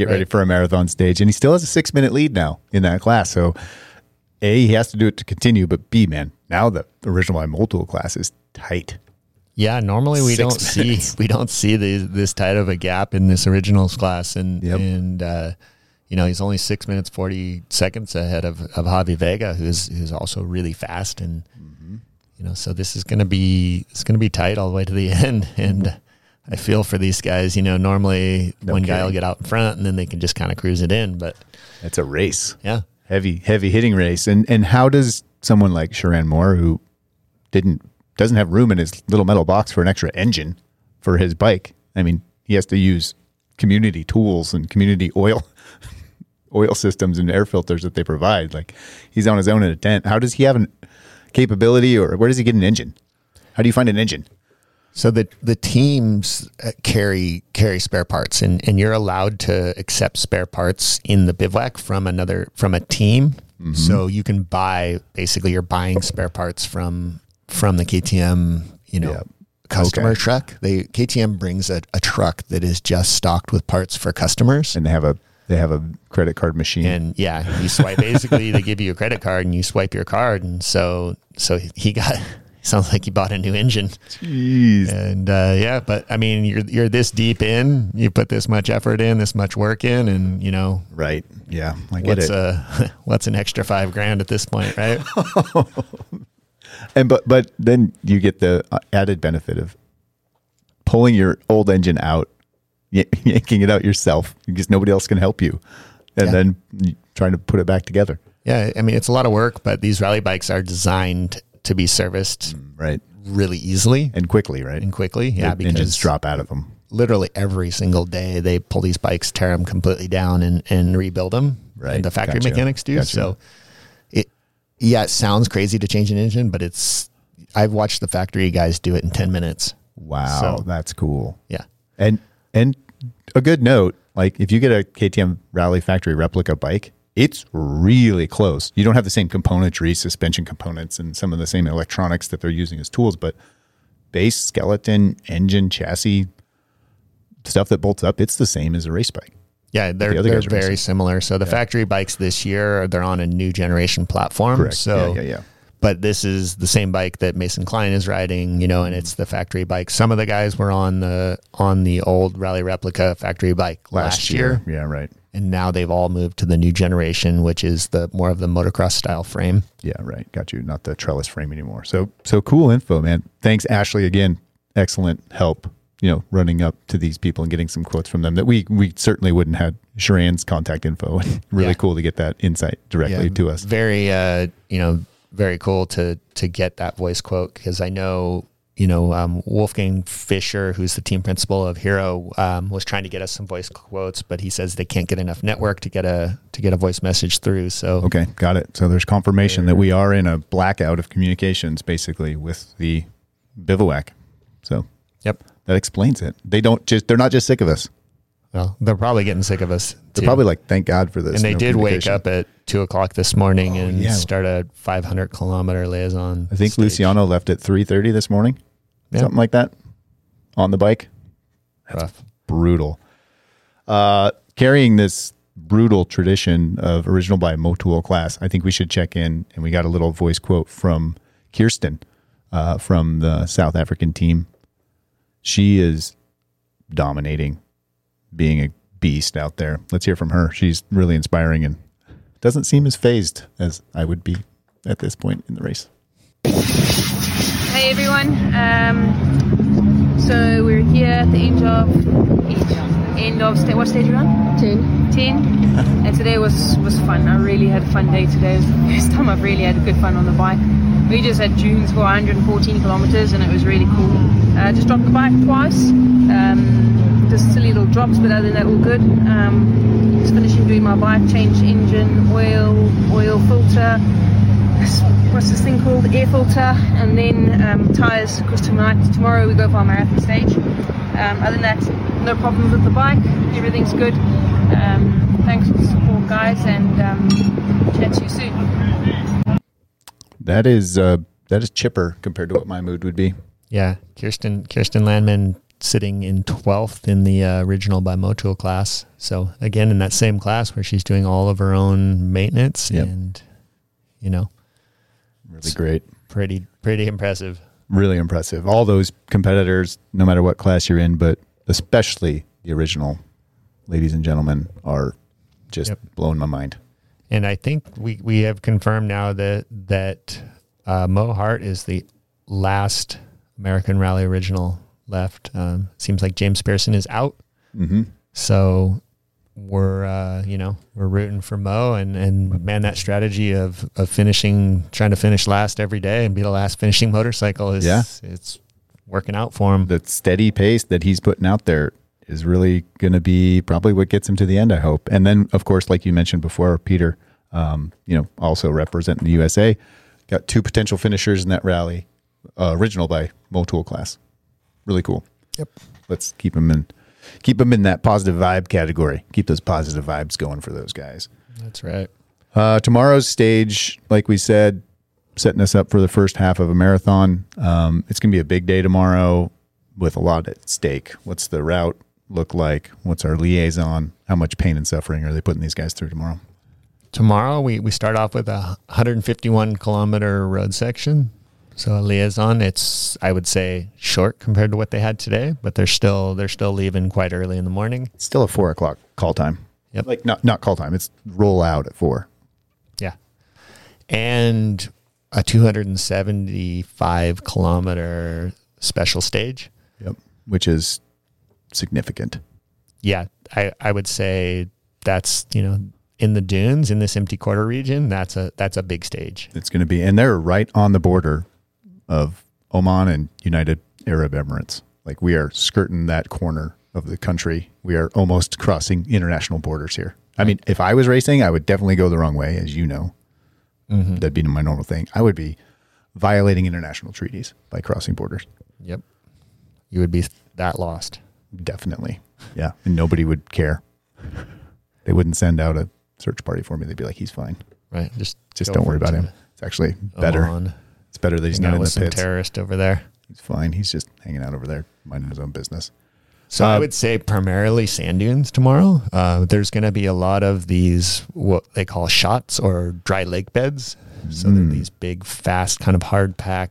get ready for a marathon stage. And he still has a six minute lead now in that class. So, A, he has to do it to continue, but B, man, now the original by Motul class is tight. Yeah, normally we Six don't see *laughs* we don't see the, this tight of a gap in this originals class, and Yep. and uh, you know he's only six minutes forty seconds ahead of, of Javi Vega, who's who's also really fast, and Mm-hmm. you know so this is gonna be it's gonna be tight all the way to the *laughs* end, and I feel for these guys. You know, normally No one guy will get out in front, and then they can just kind of cruise it in, but It's a race. yeah, heavy heavy hitting race. And and how does someone like Charan Moore who didn't doesn't have room in his little metal box for an extra engine for his bike I mean he has to use community tools and community oil *laughs* oil systems and air filters that they provide. Like he's on his own in a tent. How does he have an capability or where does he get an engine? How do you find an engine So the the teams uh, carry carry spare parts, and, and you're allowed to accept spare parts in the bivouac from another from a team. So you can buy basically you're buying spare parts from from the KTM you know Yeah. customer Okay. truck. They KTM brings a, a truck that is just stocked with parts for customers. and they have a they have a credit card machine And yeah, you swipe basically they give you a credit card and you swipe your card and so so he got sounds like you bought a new engine. Jeez. And uh, yeah, but I mean, you're you're this deep in, you put this much effort in, this much work in, and you know right yeah I get what's it uh *laughs* what's an extra five grand at this point, right? *laughs* And but but then you get the uh, added benefit of pulling your old engine out, *laughs* yanking it out yourself because nobody else can help you, and Yeah. then trying to put it back together. yeah, I mean, it's a lot of work, but these rally bikes are designed to be serviced mm, Right. really easily And quickly, right? and quickly. Yeah, The engines drop out of them. literally every single day they pull these bikes, tear them completely down, and and rebuild them. Right. And the factory Gotcha. mechanics do. Gotcha. So it yeah, it sounds crazy to change an engine, but it's I've watched the factory guys do it in ten minutes. Wow, So- that's cool. Yeah. And and a good note, like if you get a KTM Rally Factory replica bike, it's really close. You don't have the same componentry, suspension components, and some of the same electronics that they're using as tools, but base, skeleton, engine, chassis, stuff that bolts up, it's the same as a race bike. Yeah, they're, the they're very racing. similar. So the factory bikes this year, they're on a new generation platform. Correct. So yeah, yeah, yeah. But this is the same bike that Mason Klein is riding, you know, and it's the factory bike. Some of the guys were on the on the old Rally Replica factory bike last, year. Yeah, right. and now they've all moved to the new generation, which is the more of the motocross style frame. Yeah, right. Got you. Not the trellis frame anymore. So so cool info, man. Thanks, Ashley. Again, excellent help. You know, running up to these people and getting some quotes from them that we we certainly wouldn't had Charan's contact info. *laughs* really Yeah. cool to get that insight directly Yeah, to us. Very, uh, you know, very cool to to get that voice quote because I know, you know, um, Wolfgang Fischer, who's the team principal of Hero, um, was trying to get us some voice quotes, but he says they can't get enough network to get a to get a voice message through. So Okay, got it. So there's confirmation that we are in a blackout of communications, basically, with the bivouac. So Yep. that explains it. They don't just they're not just sick of us. Well, they're probably getting sick of us. They're too. probably like, thank God for this. and they no did wake up at two o'clock this morning and yeah. start a 500 kilometer liaison. I think stage. Luciano left at three thirty this morning, Yeah. something like that, on the bike. Rough. brutal. Uh, carrying this brutal tradition of original by Motul class, I think we should check in. And we got a little voice quote from Kirsten uh, from the South African team. She is dominating, being a beast out there. Let's hear from her. She's really inspiring and doesn't seem as phased as I would be at this point in the race. Hey everyone. Um, so we're here at the end of end of sta- what stage are we on? Ten. Ten. *laughs* and today was was fun. I really had a fun day today. It was the first time I've really had good fun on the bike. We just had June's for 114 kilometers and it was really cool. Uh, just dropped the bike twice. Um, just silly little drops, but other than that, all good. Um, just finishing doing my bike, change engine, oil, oil filter what's this thing called? Air filter and then um, tires because tonight tomorrow we go for our marathon stage. Um, other than that no problems with the bike. Everything's good. Um, thanks for the support guys and um, chat to you soon. That is uh, that is chipper compared to what my mood would be. Yeah, Kirsten Kirsten Landman sitting in 12th in the uh, original by class. So again, in that same class where she's doing all of her own maintenance Yep. and you know, Really great. pretty pretty impressive. really impressive. All those competitors, no matter what class you're in, but especially the original, ladies and gentlemen, are just Yep. blowing my mind. And I think we, we have confirmed now that that uh, Mo Hart is the last American Rally original left. Um, seems like James Pearson is out, Mm-hmm. so we're uh, you know we're rooting for Mo and and man that strategy of of finishing trying to finish last every day and be the last finishing motorcycle is Yeah. it's working out for him. The steady pace that he's putting out there is really going to be probably what gets him to the end, I hope. And then, of course, like you mentioned before, Peter, um, you know, also representing the USA, got two potential finishers in that rally, uh, original by Motul class. Really cool. Yep. Let's keep them in, keep them in that positive vibe category. Keep those positive vibes going for those guys. That's right. Uh, tomorrow's stage, like we said, setting us up for the first half of a marathon. Um, it's going to be a big day tomorrow with a lot at stake. What's the route look like? What's our liaison? How much pain and suffering are they putting these guys through tomorrow? Tomorrow we, we start off with a 151 kilometer road section. So a liaison, it's I would say short compared to what they had today, but they're still they're still leaving quite early in the morning. It's still a four o'clock call time. Yep. Like not not call time. It's roll out at four. Yeah. And a 275 kilometer special stage. Yep. Which is significant. Yeah, I, I would say that's, you know, in the dunes in this empty quarter region, that's a that's a big stage. It's going to be, and they're right on the border of Oman and United Arab Emirates. Like we are skirting that corner of the country. We are almost crossing international borders here. I mean, if I was racing, I would definitely go the wrong way, as you know. Mm-hmm. That'd be my normal thing. I would be violating international treaties by crossing borders. Yep. You would be that lost. Definitely. Yeah. And nobody would care. They wouldn't send out a search party for me. They'd be like, he's fine. Right. Just Just don't worry about him. It's actually better. Oman. Better that he's not in with the some pits. terrorist over there. He's fine. He's just hanging out over there, minding his own business. So Uh, I would say primarily sand dunes tomorrow. Uh, there's going to be a lot of these what they call shots or dry lake beds So they're these big, fast, kind of hard pack,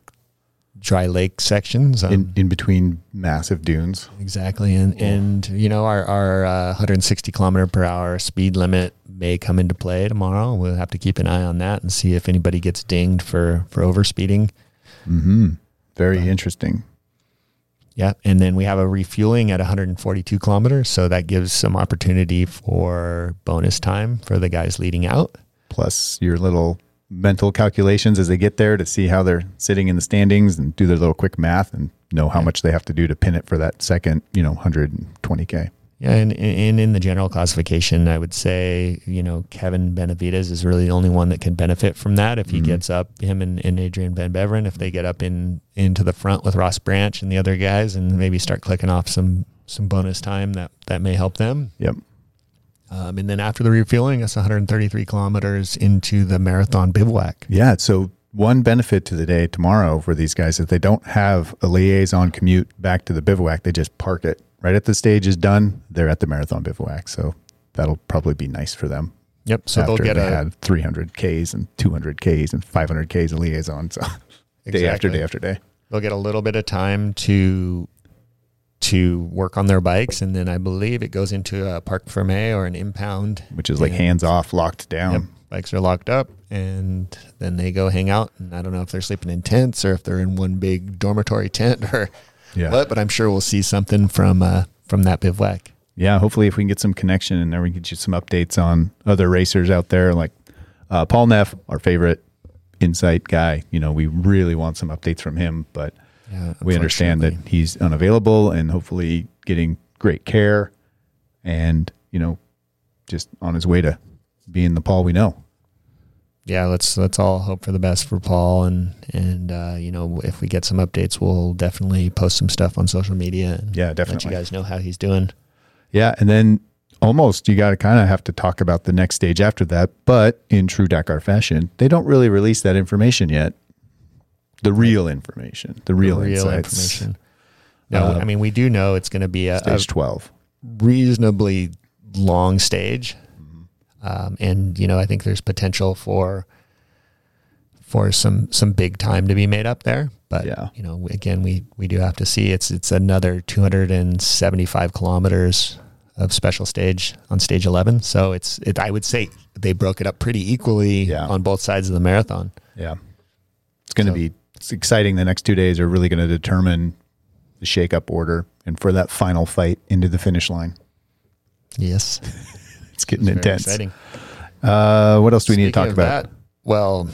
dry lake sections. Um, in, in between massive dunes. Exactly, and and you know our our uh, 160 kilometer per hour speed limit may come into play tomorrow. We'll have to keep an eye on that and see if anybody gets dinged for for overspeeding. Mm-hmm. Very interesting. Yeah, and then we have a refueling at 142 kilometers, so that gives some opportunity for bonus time for the guys leading out. Plus your little mental calculations as they get there to see how they're sitting in the standings and do their little quick math and know how much they have to do to pin it for that second, you know, 120k. Yeah, and, and in the general classification, I would say, you know, Kevin Benavides is really the only one that can benefit from that. If he Mhm. gets up, him and, and Adrien Van Beveren, if they get up in into the front with Ross Branch and the other guys and maybe start clicking off some some bonus time, that, that may help them. Yep. Um, and then after the refueling, it's 133 kilometers into the marathon bivouac. Yeah. So one benefit to the day tomorrow for these guys, if they don't have a liaison commute back to the bivouac, they just park it right at the stage is done. They're at the marathon bivouac. So that'll probably be nice for them. Yep. So they'll get they a had 300 Ks and 200 Ks and 500 Ks of liaison. So *laughs* day after day after day. they'll get a little bit of time to to work on their bikes, and then I believe it goes into a parc fermé or an impound, which is like hands off, locked down. Yep, bikes are locked up, and then they go hang out. And I don't know if they're sleeping in tents or if they're in one big dormitory *laughs* tent or Yeah. what, but I'm sure we'll see something from uh, from that bivouac. yeah, hopefully if we can get some connection and then we can get you some updates on other racers out there, like uh, Paul Neff, our favorite insight guy. You know, we really want some updates from him, but Yeah, we understand that he's unavailable and hopefully getting great care and, you know, just on his way to being the Paul we know. yeah, let's let's all hope for the best for Paul, and and uh, you know if we get some updates, we'll definitely post some stuff on social media. And Yeah, definitely. Let you guys know how he's doing. Yeah, and then almost you got to kind of have to talk about the next stage after that. But in true Dakar fashion, they don't really release that information yet. The real information, the real, real insights. information. No, Uh, I mean we do know it's going to be a, a Stage twelve. reasonably long stage, Mm-hmm. um, and you know I think there's potential for for some some big time to be made up there. But Yeah. you know, again, we we do have to see it's it's another 275 kilometers of special stage on stage 11. So it's it. I would say they broke it up pretty equally Yeah. on both sides of the marathon. Yeah, it's going to So- be it's exciting. The next two days are really going to determine the shake-up order and for that final fight into the finish line. Yes, *laughs* It's getting Very intense. exciting. Uh, what else do we need to talk about? that, well,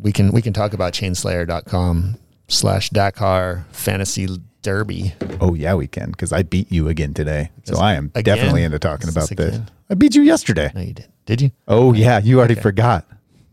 we can we can talk about chainslayer.com slash Dakar fantasy derby. Oh yeah, we can because I beat you again today. So I am again? definitely into talking about this this. I beat you yesterday. No, you did. Did you? Oh yeah, you already Okay. forgot.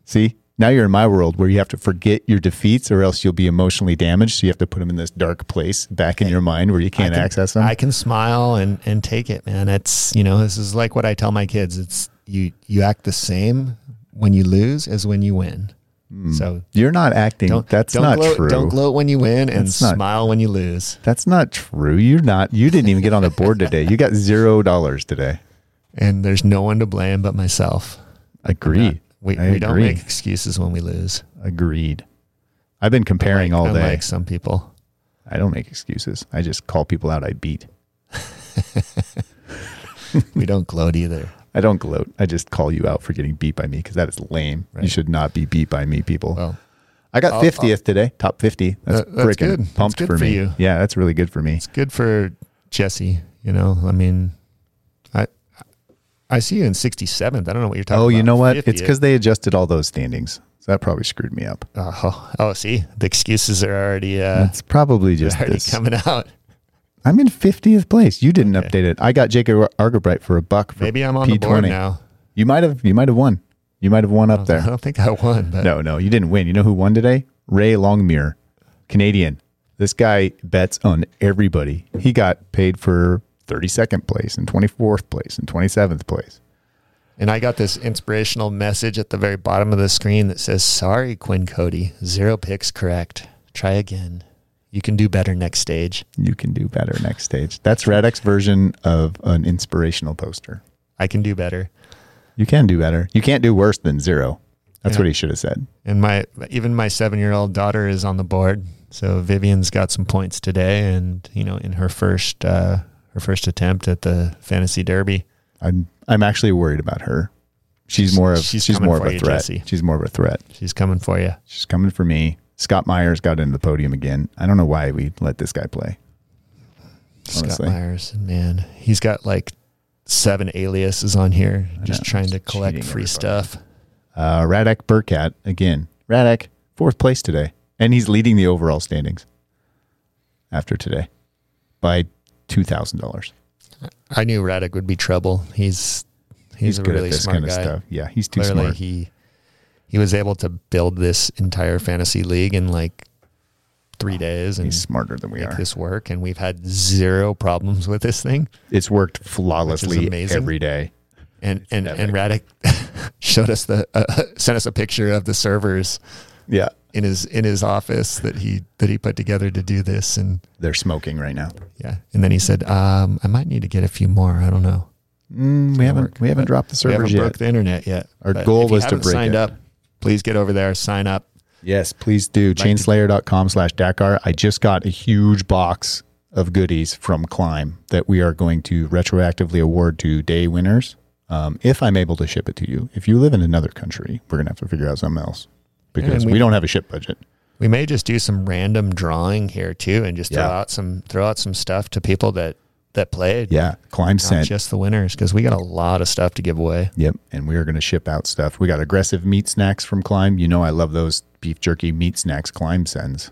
See, now you're in my world where you have to forget your defeats, or else you'll be emotionally damaged. So you have to put them in this dark place back in your mind where you can't can- access them. I can smile and and take it, man. It's you know this is like what I tell my kids. It's you you act the same when you lose as when you win. Hmm. So you're not acting. don't that's don't not gloat, true. Don't gloat when you win and That's not- smile when you lose. That's not true. You're not. You didn't even get on the board today. You got zero dollars today. And there's no one to blame but myself. Agreed. We I we don't agree. make excuses when we lose. Agreed. I've been comparing all day. Unlike some people. I don't make excuses. I just call people out I beat. *laughs* We don't gloat either. I don't gloat. I just call you out for getting beat by me because that is lame. You should not be beat by me, people. Well, I got I'll- 50th today, top 50. That's, That- that's freaking good. That's pumped good for for me. you. Yeah, that's really good for me. it's good for Jesse. You know, I mean, I see you in 67th. I don't know what you're talking about. Oh, about. you know what? It's because they adjusted all those standings. So that probably screwed me up. Oh, oh, see, the excuses are already uh, It's probably just already this. coming out. I'm in 50th place. You didn't Okay. update it. I got Jacob Argubright for a buck. For Maybe I'm on the P20. board now. You might have. You might have won. You might have won up I there. I don't think I won, but No, no, you didn't win. You know who won today? Ray Longmire, Canadian. This guy bets on everybody. He got paid for 32nd place and 24th place and 27th place. and I got this inspirational message at the very bottom of the screen that says, "Sorry, Quinn Cody, zero picks correct. Try again. You can do better next stage." You can do better next stage. That's Radek's version of an inspirational poster. I can do better. You can do better. You can't do worse than zero. That's Yeah. what he should have said. And my even my seven year old daughter is on the board. So Vivian's got some points today, and you know, in her first uh, her first attempt at the fantasy derby, I'm I'm actually worried about her. She's more of She's she's, more of a you, threat. Jesse. She's more of a threat. she's coming for you. She's coming for me. Scott Myers got into the podium again. I don't know why we let this guy play. Scott Honestly. Myers, man, he's got like seven aliases on here, just trying to collect free everybody. stuff. Uh, Radek Burkhat again. Radek fourth place today, and he's leading the overall standings after today by two thousand dollars. I knew Radek would be trouble. He's he's, a good really at this smart kind of guy. stuff. Yeah, he's too smart. he he was able to build this entire fantasy league in like three days and He's smarter than we make are. this work. And we've had zero problems with this thing. It's worked flawlessly every day. And and and Radek *laughs* showed us the uh, *laughs* sent us a picture of the servers Yeah, in his in his office that he that he put together to do this. And they're smoking right now. yeah, and then he said, um, "I might need to get a few more. I don't know." Mm, we haven't work. we haven't dropped the servers We haven't servers broke yet. the internet yet. Our But goal if you was to break signed it. up. Please get over there, sign up. Yes, please do. Chainslayer.com slash Dakar. I just got a huge box of goodies from Klim that we are going to retroactively award to day winners. Um, if I'm able to ship it to you. If you live in another country, we're going to have to figure out something else because we, we- don't have a ship budget. We may just do some random drawing here too, and just throw Yeah. out some throw out some stuff to people that that played. Yeah, Klim not sent. just the winners because we got a lot of stuff to give away. Yep. And we are going to ship out stuff. We got aggressive meat snacks from Klim. You know, I love those beef jerky meat snacks Klim sends.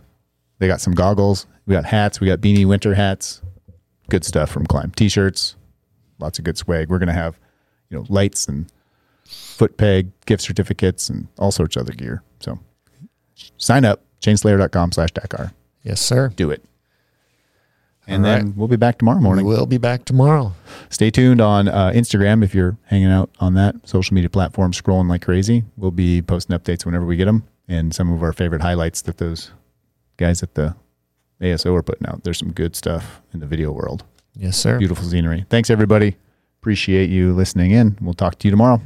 They got some goggles. We got hats. We got beanie winter hats. Good stuff from Klim. T shirts. Lots of good swag. We're going to have, you know, lights and foot peg, gift certificates, and all sorts of other gear. So sign up. Chainslayer.com slash Dakar. Yes, sir. Do it. And All then right. we'll be back tomorrow morning. We'll be back tomorrow. Stay tuned on uh, Instagram if you're hanging out on that social media platform, scrolling like crazy. We'll be posting updates whenever we get them and some of our favorite highlights that those guys at the ASO are putting out. There's some good stuff in the video world. Yes, sir. Beautiful scenery. Thanks, everybody. Appreciate you listening in. We'll talk to you tomorrow.